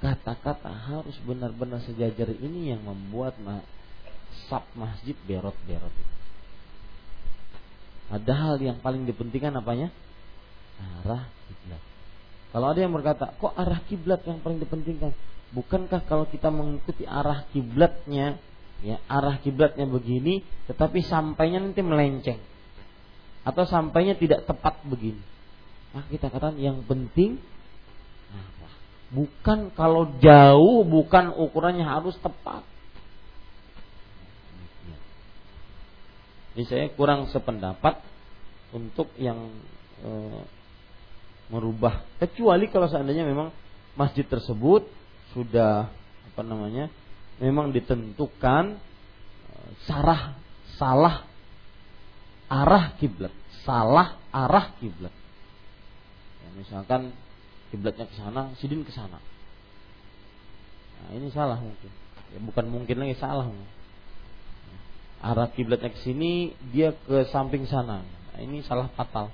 kata-kata harus benar-benar sejajar ini yang membuat ma sab masjid berot-berot. Ada hal yang paling dipentingkan apanya? Arah kiblat. Kalau ada yang berkata, kok arah kiblat yang paling dipentingkan? Bukankah kalau kita mengikuti arah kiblatnya, ya arah kiblatnya begini, tetapi sampainya nanti melenceng, atau sampainya tidak tepat begini? Maka kita katakan yang penting Bukan kalau jauh, bukan ukurannya harus tepat. Ini saya kurang sependapat untuk yang e, merubah. Kecuali kalau seandainya memang masjid tersebut sudah apa namanya memang ditentukan e, sarah salah arah kiblat. Salah arah kiblat. Misalkan kiblatnya ke sana, sidin ke sana. Nah, ini salah mungkin. Ya, bukan mungkin lagi salah. Arah kiblatnya ke sini, dia ke samping sana. Nah, ini salah fatal.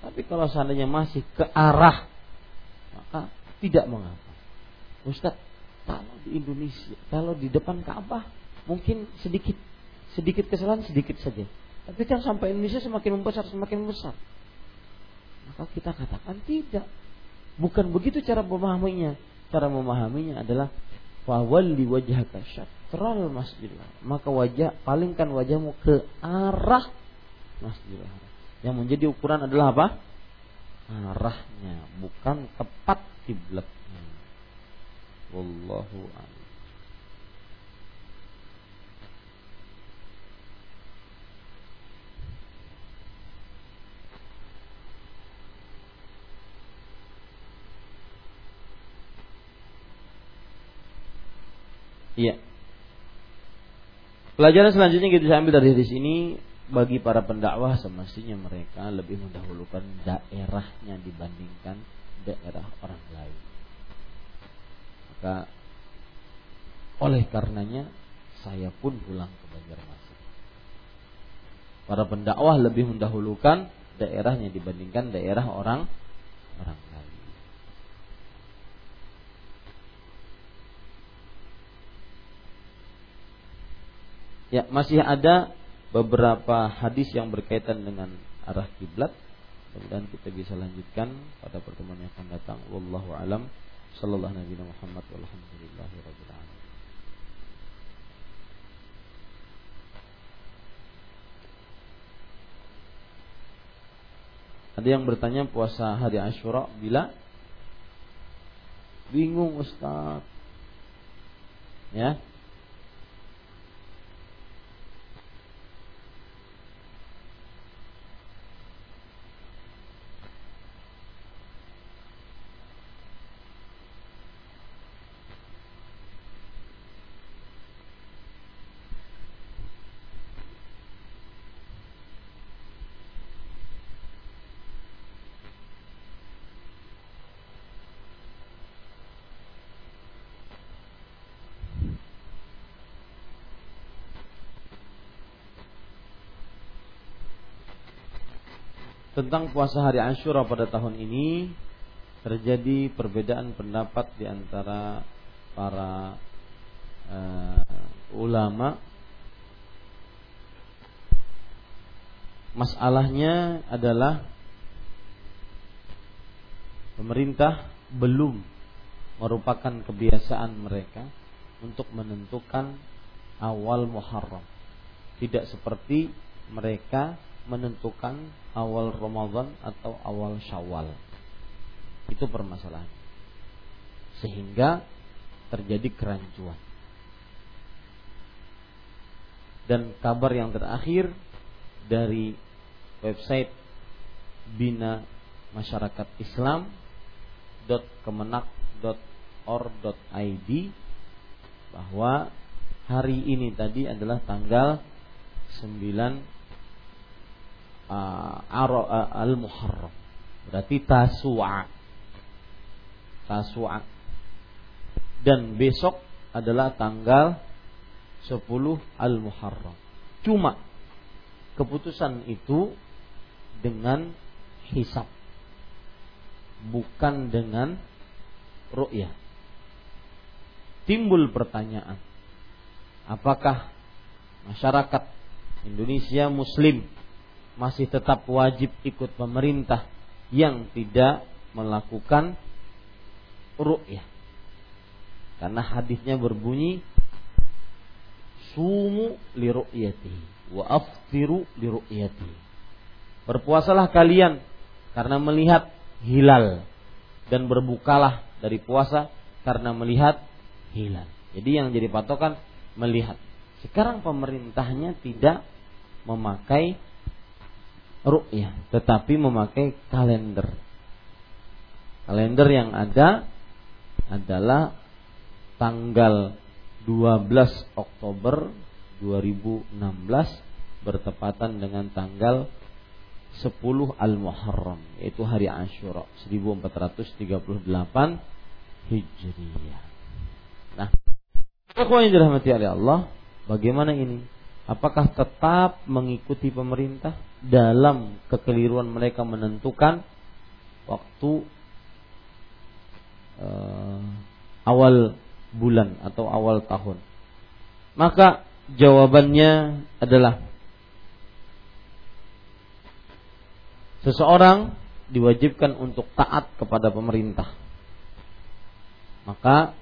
Tapi kalau seandainya masih ke arah, maka tidak mengapa. Ustaz, kalau di Indonesia, kalau di depan Ka'bah, mungkin sedikit, sedikit kesalahan sedikit saja. Tapi kan sampai Indonesia semakin membesar, semakin besar. Maka kita katakan tidak. Bukan begitu cara memahaminya. Cara memahaminya adalah fawalli wajhaka syatral masjidil Maka wajah palingkan wajahmu ke arah masjidil Yang menjadi ukuran adalah apa? Arahnya, bukan tepat kiblatnya. Wallahu a'lam. Iya. Pelajaran selanjutnya kita bisa ambil dari hadis ini bagi para pendakwah semestinya mereka lebih mendahulukan daerahnya dibandingkan daerah orang lain. Maka oleh karenanya saya pun pulang ke Banjarmasin. Para pendakwah lebih mendahulukan daerahnya dibandingkan daerah orang orang Ya, masih ada beberapa hadis yang berkaitan dengan arah kiblat. Kemudian kita bisa lanjutkan pada pertemuan yang akan datang. Wallahu alam. Sallallahu Nabi Muhammad walhamdulillahi rabbil alamin. Ada yang bertanya puasa hari Ashura bila bingung Ustaz. Ya, tentang puasa hari Ashura pada tahun ini terjadi perbedaan pendapat di antara para uh, ulama. Masalahnya adalah pemerintah belum merupakan kebiasaan mereka untuk menentukan awal Muharram. Tidak seperti mereka menentukan awal Ramadan atau awal Syawal. Itu permasalahan. Sehingga terjadi kerancuan. Dan kabar yang terakhir dari website Bina Masyarakat Islam .kemenak.or.id bahwa hari ini tadi adalah tanggal 9 uh, uh, al-Muharram. Berarti Tasua. Tasua. Dan besok adalah tanggal 10 al-Muharram. Cuma keputusan itu dengan hisap bukan dengan ru'yah. Timbul pertanyaan, apakah masyarakat Indonesia muslim masih tetap wajib ikut pemerintah yang tidak melakukan ru'yah? Karena hadisnya berbunyi sumu li ru'yati wa aftiru li ru'yati. Berpuasalah kalian karena melihat hilal dan berbukalah dari puasa karena melihat hilal. Jadi yang jadi patokan melihat. Sekarang pemerintahnya tidak memakai ru'yah, tetapi memakai kalender. Kalender yang ada adalah tanggal 12 Oktober 2016 bertepatan dengan tanggal 10 Al-Muharram yaitu hari Ashura 1438 Hijriah. Nah, ikhwan yang dirahmati oleh Allah, bagaimana ini? Apakah tetap mengikuti pemerintah dalam kekeliruan mereka menentukan waktu uh, awal bulan atau awal tahun? Maka jawabannya adalah seseorang diwajibkan untuk taat kepada pemerintah. Maka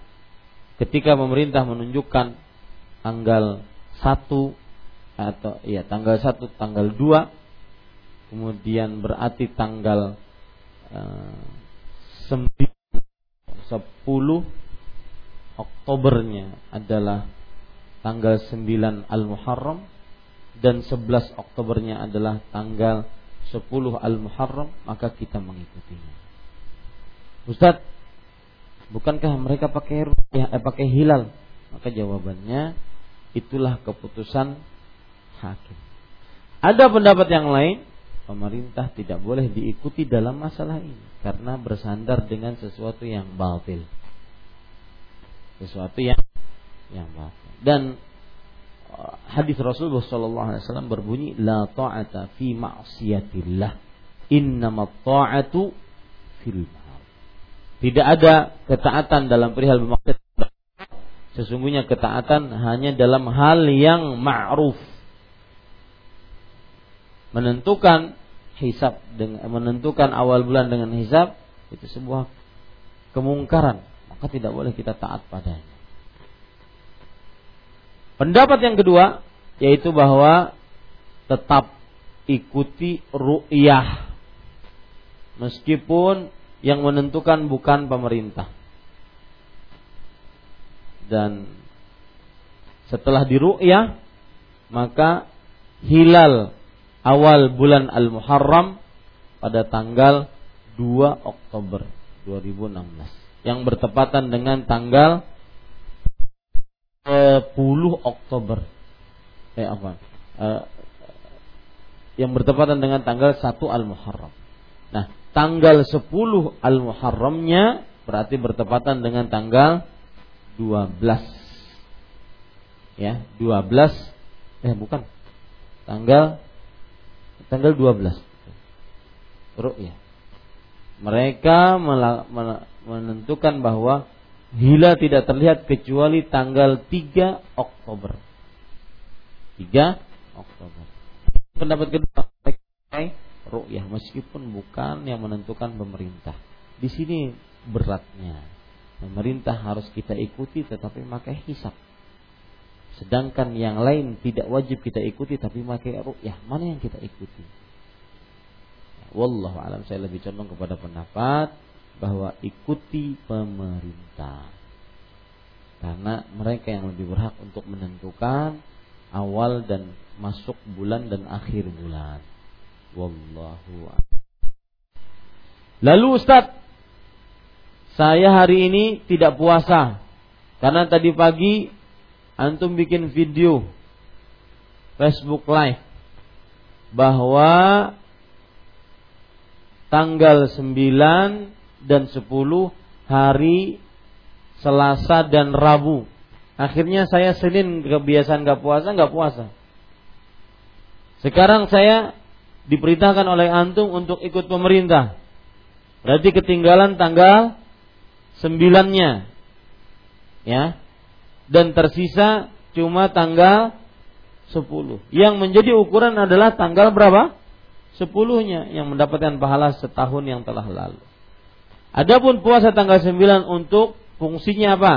ketika pemerintah menunjukkan tanggal 1 atau ya tanggal 1, tanggal 2 kemudian berarti tanggal uh, 9 10 Oktobernya adalah tanggal 9 Al-Muharram dan 11 Oktobernya adalah tanggal 10 Al-Muharram maka kita mengikutinya. Ustaz, bukankah mereka pakai eh, pakai hilal? Maka jawabannya itulah keputusan hakim. Ada pendapat yang lain, pemerintah tidak boleh diikuti dalam masalah ini karena bersandar dengan sesuatu yang batil. Sesuatu yang yang batil. Dan hadis Rasulullah sallallahu alaihi wasallam berbunyi la ta'ata fi ma'siyatillah innama ta'atu fil Tidak ada ketaatan dalam perihal bermaksiat. Sesungguhnya ketaatan hanya dalam hal yang ma'ruf. Menentukan hisab dengan menentukan awal bulan dengan hisab itu sebuah kemungkaran, maka tidak boleh kita taat padanya. Pendapat yang kedua yaitu bahwa tetap ikuti ru'yah meskipun yang menentukan bukan pemerintah. Dan setelah diru'yah maka hilal awal bulan Al-Muharram pada tanggal 2 Oktober 2016 yang bertepatan dengan tanggal 10 Oktober. Eh apa? Eh, yang bertepatan dengan tanggal 1 Al-Muharram. Nah, tanggal 10 Al-Muharramnya berarti bertepatan dengan tanggal 12. Ya, 12 eh bukan. Tanggal tanggal 12. ru'yah. Mereka menentukan bahwa hilal tidak terlihat kecuali tanggal 3 Oktober. 3 Oktober. Pendapat kedua, ru'yah meskipun bukan yang menentukan pemerintah. Di sini beratnya. Pemerintah harus kita ikuti tetapi pakai hisap. Sedangkan yang lain tidak wajib kita ikuti tapi pakai ru'yah. Mana yang kita ikuti? Wallahu alam saya lebih condong kepada pendapat bahwa ikuti pemerintah. Karena mereka yang lebih berhak untuk menentukan awal dan masuk bulan dan akhir bulan. Wallahu Lalu Ustaz, saya hari ini tidak puasa karena tadi pagi antum bikin video Facebook Live bahwa tanggal 9 dan 10 hari Selasa dan Rabu. Akhirnya saya Senin kebiasaan gak puasa, gak puasa. Sekarang saya diperintahkan oleh antum untuk ikut pemerintah. Berarti ketinggalan tanggal sembilannya. Ya. Dan tersisa cuma tanggal sepuluh. Yang menjadi ukuran adalah tanggal berapa? Sepuluhnya yang mendapatkan pahala setahun yang telah lalu. Adapun puasa tanggal sembilan untuk fungsinya apa?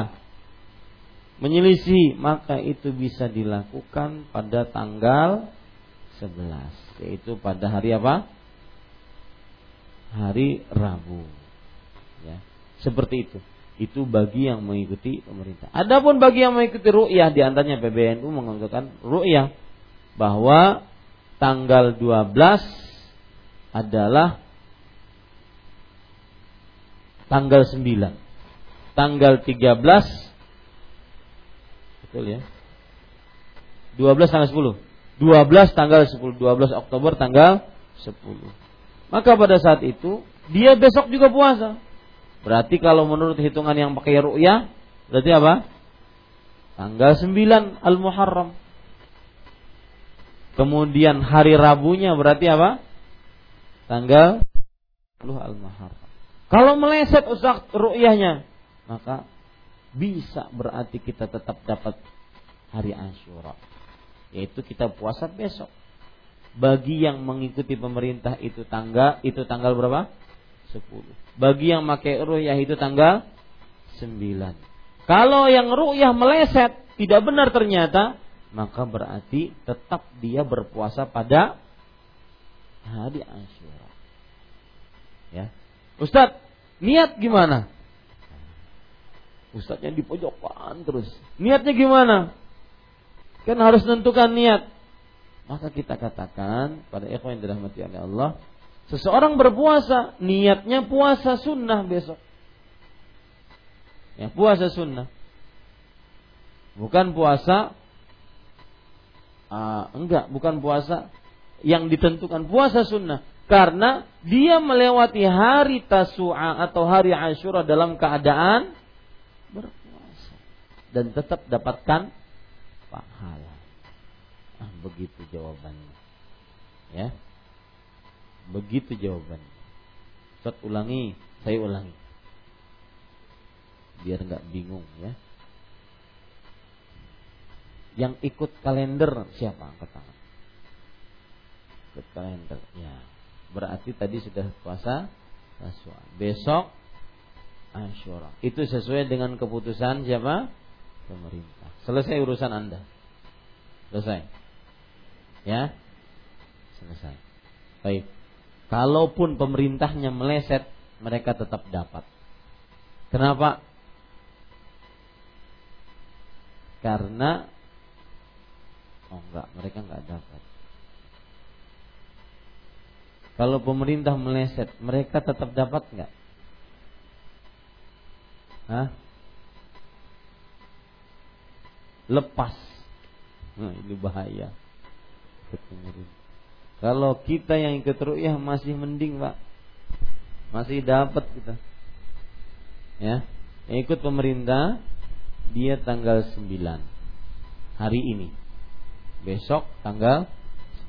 Menyelisih, maka itu bisa dilakukan pada tanggal 11 yaitu pada hari apa? Hari Rabu. Ya. Seperti itu. Itu bagi yang mengikuti pemerintah. Adapun bagi yang mengikuti ru'yah di antaranya PBNU mengatakan ru'yah bahwa tanggal 12 adalah tanggal 9. Tanggal 13 betul ya. 12 tanggal 10 12 tanggal 10 12 Oktober tanggal 10 maka pada saat itu dia besok juga puasa berarti kalau menurut hitungan yang pakai ru'yah berarti apa? Tanggal 9 Al-Muharram. Kemudian hari Rabunya berarti apa? Tanggal 10 Al-Muharram. Kalau meleset usah ru'yahnya maka bisa berarti kita tetap dapat hari Asyura yaitu kita puasa besok. Bagi yang mengikuti pemerintah itu tanggal itu tanggal berapa? 10. Bagi yang pakai ru'yah itu tanggal 9. Kalau yang ru'yah meleset tidak benar ternyata, maka berarti tetap dia berpuasa pada hari Asyura. Ya. Ustaz, niat gimana? Ustaznya di pojokan terus. Niatnya gimana? Kan harus menentukan niat. Maka kita katakan pada ikhwan yang dirahmati oleh Allah, seseorang berpuasa, niatnya puasa sunnah besok. Ya, puasa sunnah. Bukan puasa uh, enggak, bukan puasa yang ditentukan puasa sunnah karena dia melewati hari Tasu'a atau hari Ashura dalam keadaan berpuasa dan tetap dapatkan pahala. Ah, begitu jawabannya. Ya. Begitu jawabannya. Ustaz ulangi, saya ulangi. Biar nggak bingung ya. Yang ikut kalender siapa angkat tangan? Ikut kalender, ya. Berarti tadi sudah puasa Asyura. Besok Asyura. Itu sesuai dengan keputusan siapa? Pemerintah. Selesai urusan Anda. Selesai. Ya. Selesai. Baik. Kalaupun pemerintahnya meleset, mereka tetap dapat. Kenapa? Karena oh enggak, mereka enggak dapat. Kalau pemerintah meleset, mereka tetap dapat enggak? Hah? lepas. Nah, ini bahaya. Kalau kita yang ikut ru'yah masih mending, Pak. Masih dapat kita. Ya. Yang ikut pemerintah dia tanggal 9 hari ini. Besok tanggal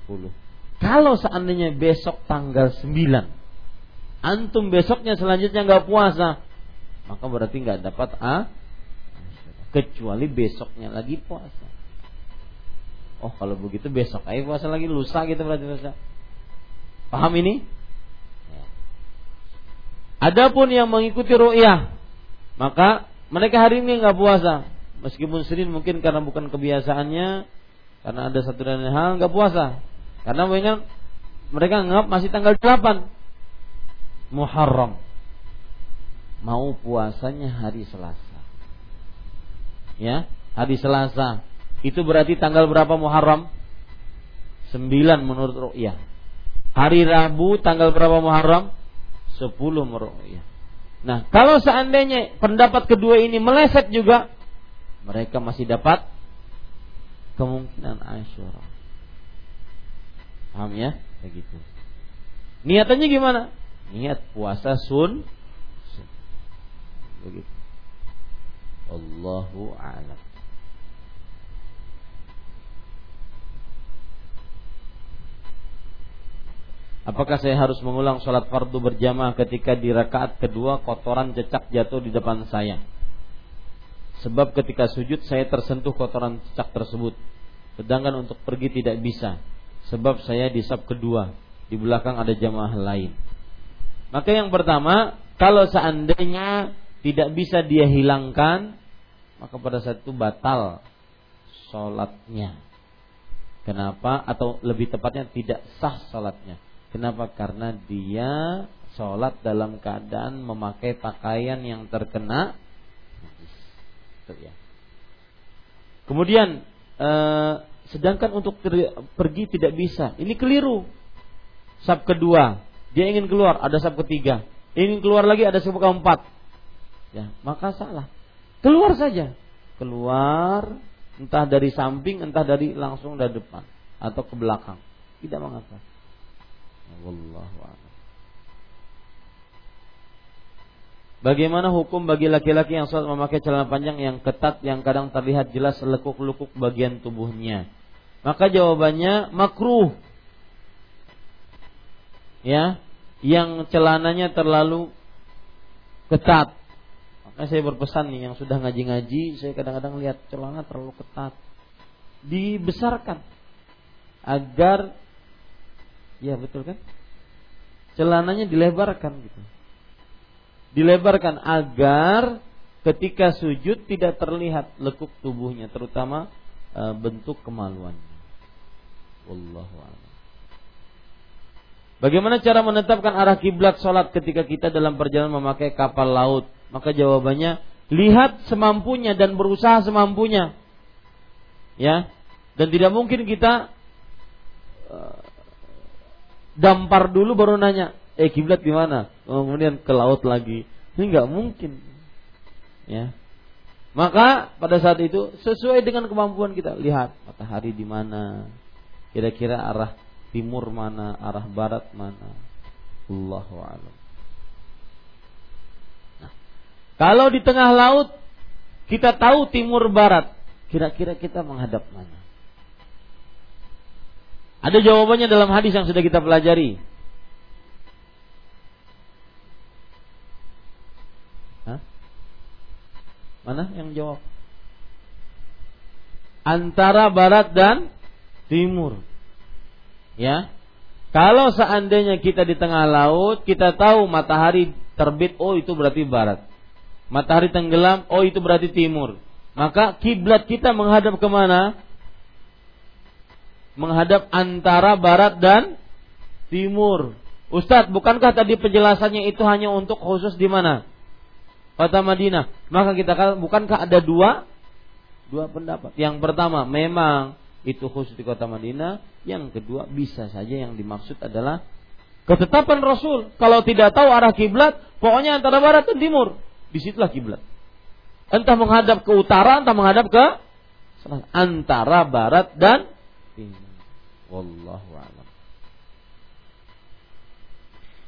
10. Kalau seandainya besok tanggal 9 antum besoknya selanjutnya nggak puasa, maka berarti nggak dapat a kecuali besoknya lagi puasa. Oh kalau begitu besok ayo puasa lagi lusa gitu berarti lusa. Paham ini? Ya. Adapun yang mengikuti ru'yah, maka mereka hari ini nggak puasa. Meskipun Senin mungkin karena bukan kebiasaannya, karena ada satu dan lain hal nggak puasa. Karena mereka mereka nganggap masih tanggal 8 Muharram. Mau puasanya hari Selasa. Ya, hari Selasa. Itu berarti tanggal berapa Muharram? 9 menurut ru'yah. Hari Rabu tanggal berapa Muharram? 10 menurut ru'yah. Nah, kalau seandainya pendapat kedua ini meleset juga, mereka masih dapat kemungkinan Asyura. Paham ya? Begitu. Niatannya gimana? niat puasa sun begitu Allahu a'lam Apakah saya harus mengulang sholat fardu berjamaah ketika di rakaat kedua kotoran cecak jatuh di depan saya? Sebab ketika sujud saya tersentuh kotoran cecak tersebut. Sedangkan untuk pergi tidak bisa. Sebab saya di sab kedua. Di belakang ada jamaah lain. Maka yang pertama, kalau seandainya tidak bisa dia hilangkan, maka pada saat itu batal sholatnya. Kenapa? Atau lebih tepatnya tidak sah sholatnya. Kenapa? Karena dia sholat dalam keadaan memakai pakaian yang terkena ya. Kemudian eh, sedangkan untuk pergi tidak bisa. Ini keliru. Sab kedua, dia ingin keluar, ada sab ketiga. Ingin keluar lagi, ada sab keempat. Ya, maka salah. Keluar saja. Keluar entah dari samping, entah dari langsung dari depan atau ke belakang. Tidak mengapa. Wallahu a'lam. Bagaimana hukum bagi laki-laki yang sholat memakai celana panjang yang ketat yang kadang terlihat jelas lekuk-lekuk bagian tubuhnya? Maka jawabannya makruh ya yang celananya terlalu ketat. Makanya saya berpesan nih yang sudah ngaji-ngaji, saya kadang-kadang lihat celana terlalu ketat. Dibesarkan agar ya betul kan? Celananya dilebarkan gitu. Dilebarkan agar ketika sujud tidak terlihat lekuk tubuhnya, terutama e, bentuk kemaluannya. Wallahu a'lam. Bagaimana cara menetapkan arah kiblat sholat ketika kita dalam perjalanan memakai kapal laut? Maka jawabannya lihat semampunya dan berusaha semampunya. Ya, dan tidak mungkin kita dampar dulu baru nanya, eh kiblat di mana? Oh, kemudian ke laut lagi. Ini nggak mungkin. Ya. Maka pada saat itu sesuai dengan kemampuan kita lihat matahari di mana, kira-kira arah timur mana, arah barat mana. Allahu a'lam. Nah, kalau di tengah laut kita tahu timur barat, kira-kira kita menghadap mana? Ada jawabannya dalam hadis yang sudah kita pelajari. Mana yang jawab? Antara barat dan timur. Ya. Kalau seandainya kita di tengah laut, kita tahu matahari terbit, oh itu berarti barat. Matahari tenggelam, oh itu berarti timur. Maka kiblat kita menghadap ke mana? Menghadap antara barat dan timur. Ustadz, bukankah tadi penjelasannya itu hanya untuk khusus di mana? Kota Madinah. Maka kita katakan, bukankah ada dua? Dua pendapat. Yang pertama, memang itu khusus di kota Madinah. Yang kedua bisa saja yang dimaksud adalah ketetapan Rasul. Kalau tidak tahu arah kiblat, pokoknya antara barat dan timur. Di situlah kiblat. Entah menghadap ke utara, entah menghadap ke. Antara barat dan timur. Wallahu a'lam.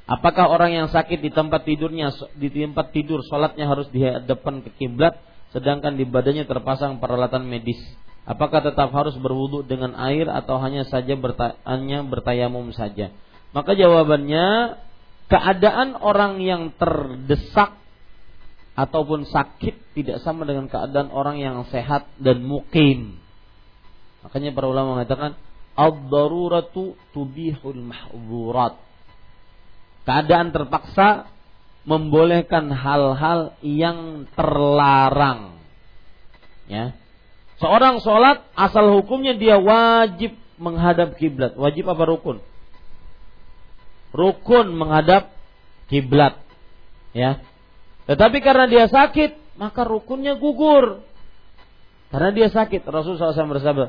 Apakah orang yang sakit di tempat tidurnya di tempat tidur sholatnya harus di depan ke kiblat sedangkan di badannya terpasang peralatan medis Apakah tetap harus berwudu dengan air atau hanya saja bertanya bertayamum saja? Maka jawabannya keadaan orang yang terdesak ataupun sakit tidak sama dengan keadaan orang yang sehat dan mukim. Makanya para ulama mengatakan ad-daruratu tubihul mahzurat. Keadaan terpaksa membolehkan hal-hal yang terlarang. Ya. Seorang sholat asal hukumnya dia wajib menghadap kiblat. Wajib apa rukun? Rukun menghadap kiblat. Ya. Tetapi karena dia sakit, maka rukunnya gugur. Karena dia sakit. Rasulullah SAW bersabda,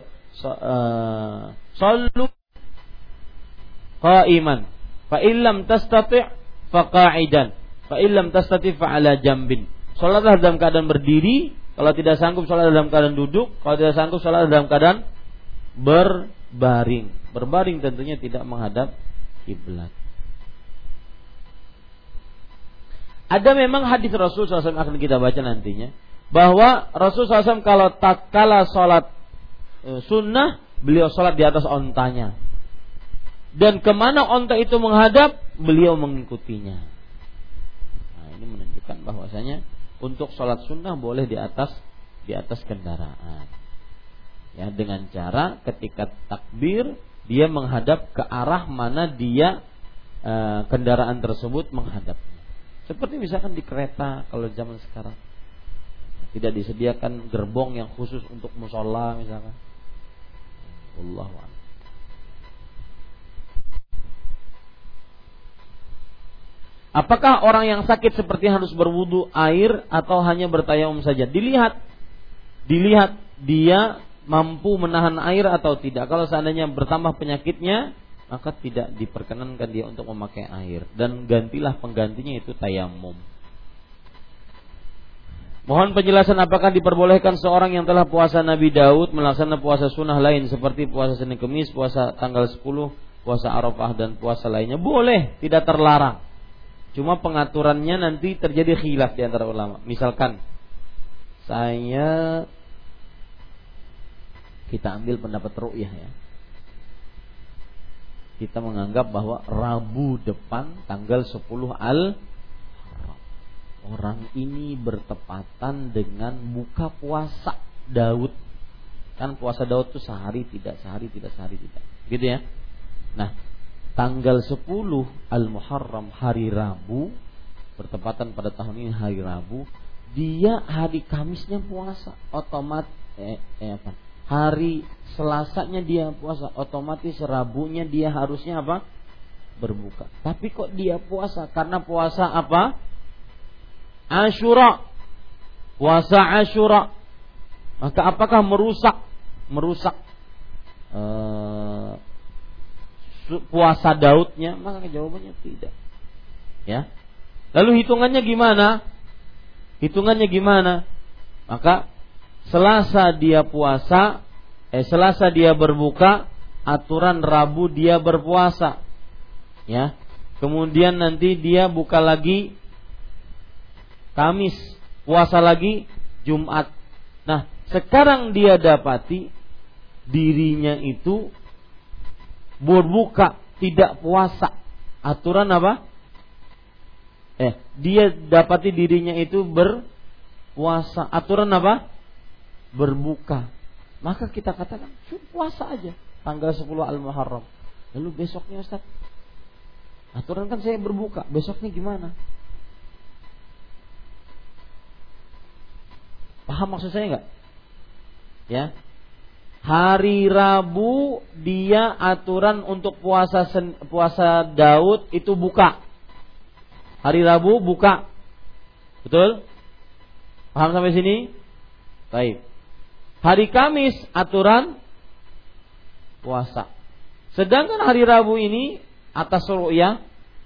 "Sallu qa'iman, fa illam tastati' fa qa'idan, fa illam tastati' fa ala jambin." Salatlah dalam keadaan berdiri, kalau tidak sanggup salat dalam keadaan duduk, kalau tidak sanggup salat dalam keadaan berbaring. Berbaring tentunya tidak menghadap kiblat. Ada memang hadis Rasul SAW akan kita baca nantinya bahwa Rasul SAW kalau tak kala sholat sunnah beliau sholat di atas ontanya dan ke mana onta itu menghadap beliau mengikutinya. Nah, ini menunjukkan bahwasanya untuk sholat sunnah boleh di atas di atas kendaraan. Ya dengan cara ketika takbir dia menghadap ke arah mana dia e, kendaraan tersebut menghadap. Seperti misalkan di kereta kalau zaman sekarang tidak disediakan gerbong yang khusus untuk musola misalkan. Allah Apakah orang yang sakit seperti harus berwudu air atau hanya bertayamum saja? Dilihat, dilihat dia mampu menahan air atau tidak. Kalau seandainya bertambah penyakitnya, maka tidak diperkenankan dia untuk memakai air dan gantilah penggantinya itu tayamum. Mohon penjelasan apakah diperbolehkan seorang yang telah puasa Nabi Daud melaksanakan puasa sunnah lain seperti puasa Senin Kemis, puasa tanggal 10, puasa Arafah dan puasa lainnya. Boleh, tidak terlarang. Cuma pengaturannya nanti terjadi khilaf di antara ulama. Misalkan saya kita ambil pendapat ru'yah ya kita menganggap bahwa Rabu depan tanggal 10 al orang ini bertepatan dengan buka puasa Daud. Kan puasa Daud itu sehari tidak, sehari tidak, sehari tidak. Gitu ya. Nah, tanggal 10 Al-Muharram hari Rabu bertepatan pada tahun ini hari Rabu, dia hari Kamisnya puasa, otomat eh, eh apa? hari Selasanya dia puasa, otomatis Rabunya dia harusnya apa? Berbuka. Tapi kok dia puasa? Karena puasa apa? Ashura. Puasa Ashura. Maka apakah merusak merusak uh, puasa Daudnya? Maka jawabannya tidak. Ya. Lalu hitungannya gimana? Hitungannya gimana? Maka Selasa dia puasa, eh Selasa dia berbuka, aturan Rabu dia berpuasa. Ya. Kemudian nanti dia buka lagi Kamis, puasa lagi Jumat. Nah, sekarang dia dapati dirinya itu berbuka, tidak puasa. Aturan apa? Eh, dia dapati dirinya itu berpuasa. Aturan apa? berbuka. Maka kita katakan puasa aja tanggal 10 Al-Muharram. Lalu besoknya Ustaz Aturan kan saya berbuka, besoknya gimana? Paham maksud saya enggak? Ya. Hari Rabu dia aturan untuk puasa puasa Daud itu buka. Hari Rabu buka. Betul? Paham sampai sini? Baik. Hari Kamis aturan puasa. Sedangkan hari Rabu ini atas ru'yah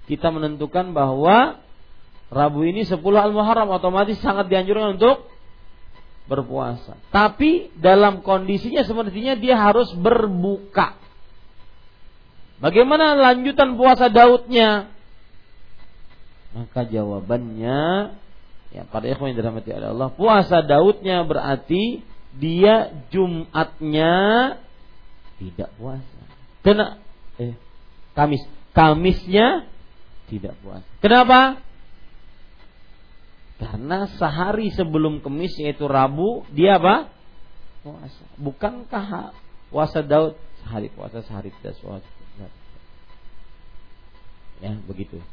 kita menentukan bahwa Rabu ini 10 Al-Muharram otomatis sangat dianjurkan untuk berpuasa. Tapi dalam kondisinya sepertinya dia harus berbuka. Bagaimana lanjutan puasa Daudnya? Maka jawabannya ya pada ikhwan yang dirahmati Allah, puasa Daudnya berarti dia Jumatnya tidak puasa. Kena eh Kamis. Kamisnya tidak puasa. Kenapa? Karena sehari sebelum kemis yaitu Rabu dia apa? Puasa. Bukankah puasa Daud sehari puasa sehari tidak puasa? Ya, begitu.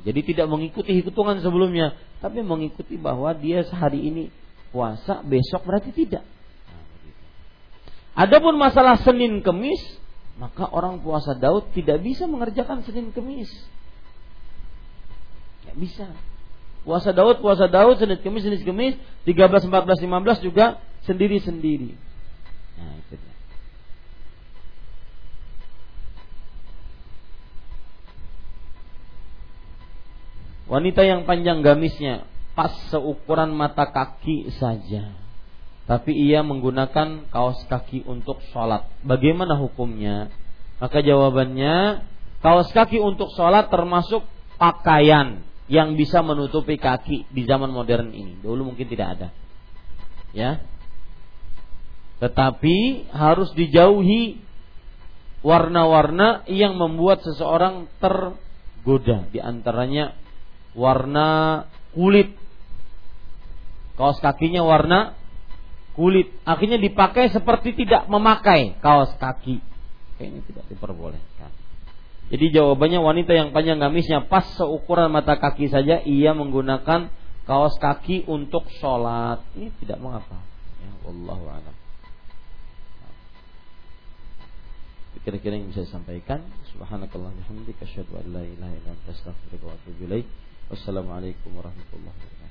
Jadi tidak mengikuti hitungan sebelumnya, tapi mengikuti bahwa dia sehari ini puasa, besok berarti tidak. Nah, Adapun masalah Senin Kemis, maka orang puasa Daud tidak bisa mengerjakan Senin Kemis. Tidak bisa. Puasa Daud, puasa Daud, Senin Kemis, Senin Kemis, 13, 14, 15 juga sendiri-sendiri. Nah, itu dia. Wanita yang panjang gamisnya pas seukuran mata kaki saja. Tapi ia menggunakan kaos kaki untuk sholat. Bagaimana hukumnya? Maka jawabannya, kaos kaki untuk sholat termasuk pakaian yang bisa menutupi kaki di zaman modern ini. Dulu mungkin tidak ada. Ya. Tetapi harus dijauhi warna-warna yang membuat seseorang tergoda. Di antaranya warna kulit. Kaos kakinya warna kulit. Akhirnya dipakai seperti tidak memakai kaos kaki. Kayaknya tidak diperbolehkan. Jadi jawabannya wanita yang panjang gamisnya pas seukuran mata kaki saja ia menggunakan kaos kaki untuk sholat. Ini tidak mengapa. Ya, a'lam. Kira-kira yang bisa disampaikan. Subhanakallah bihamdika. Wassalamualaikum warahmatullahi wabarakatuh.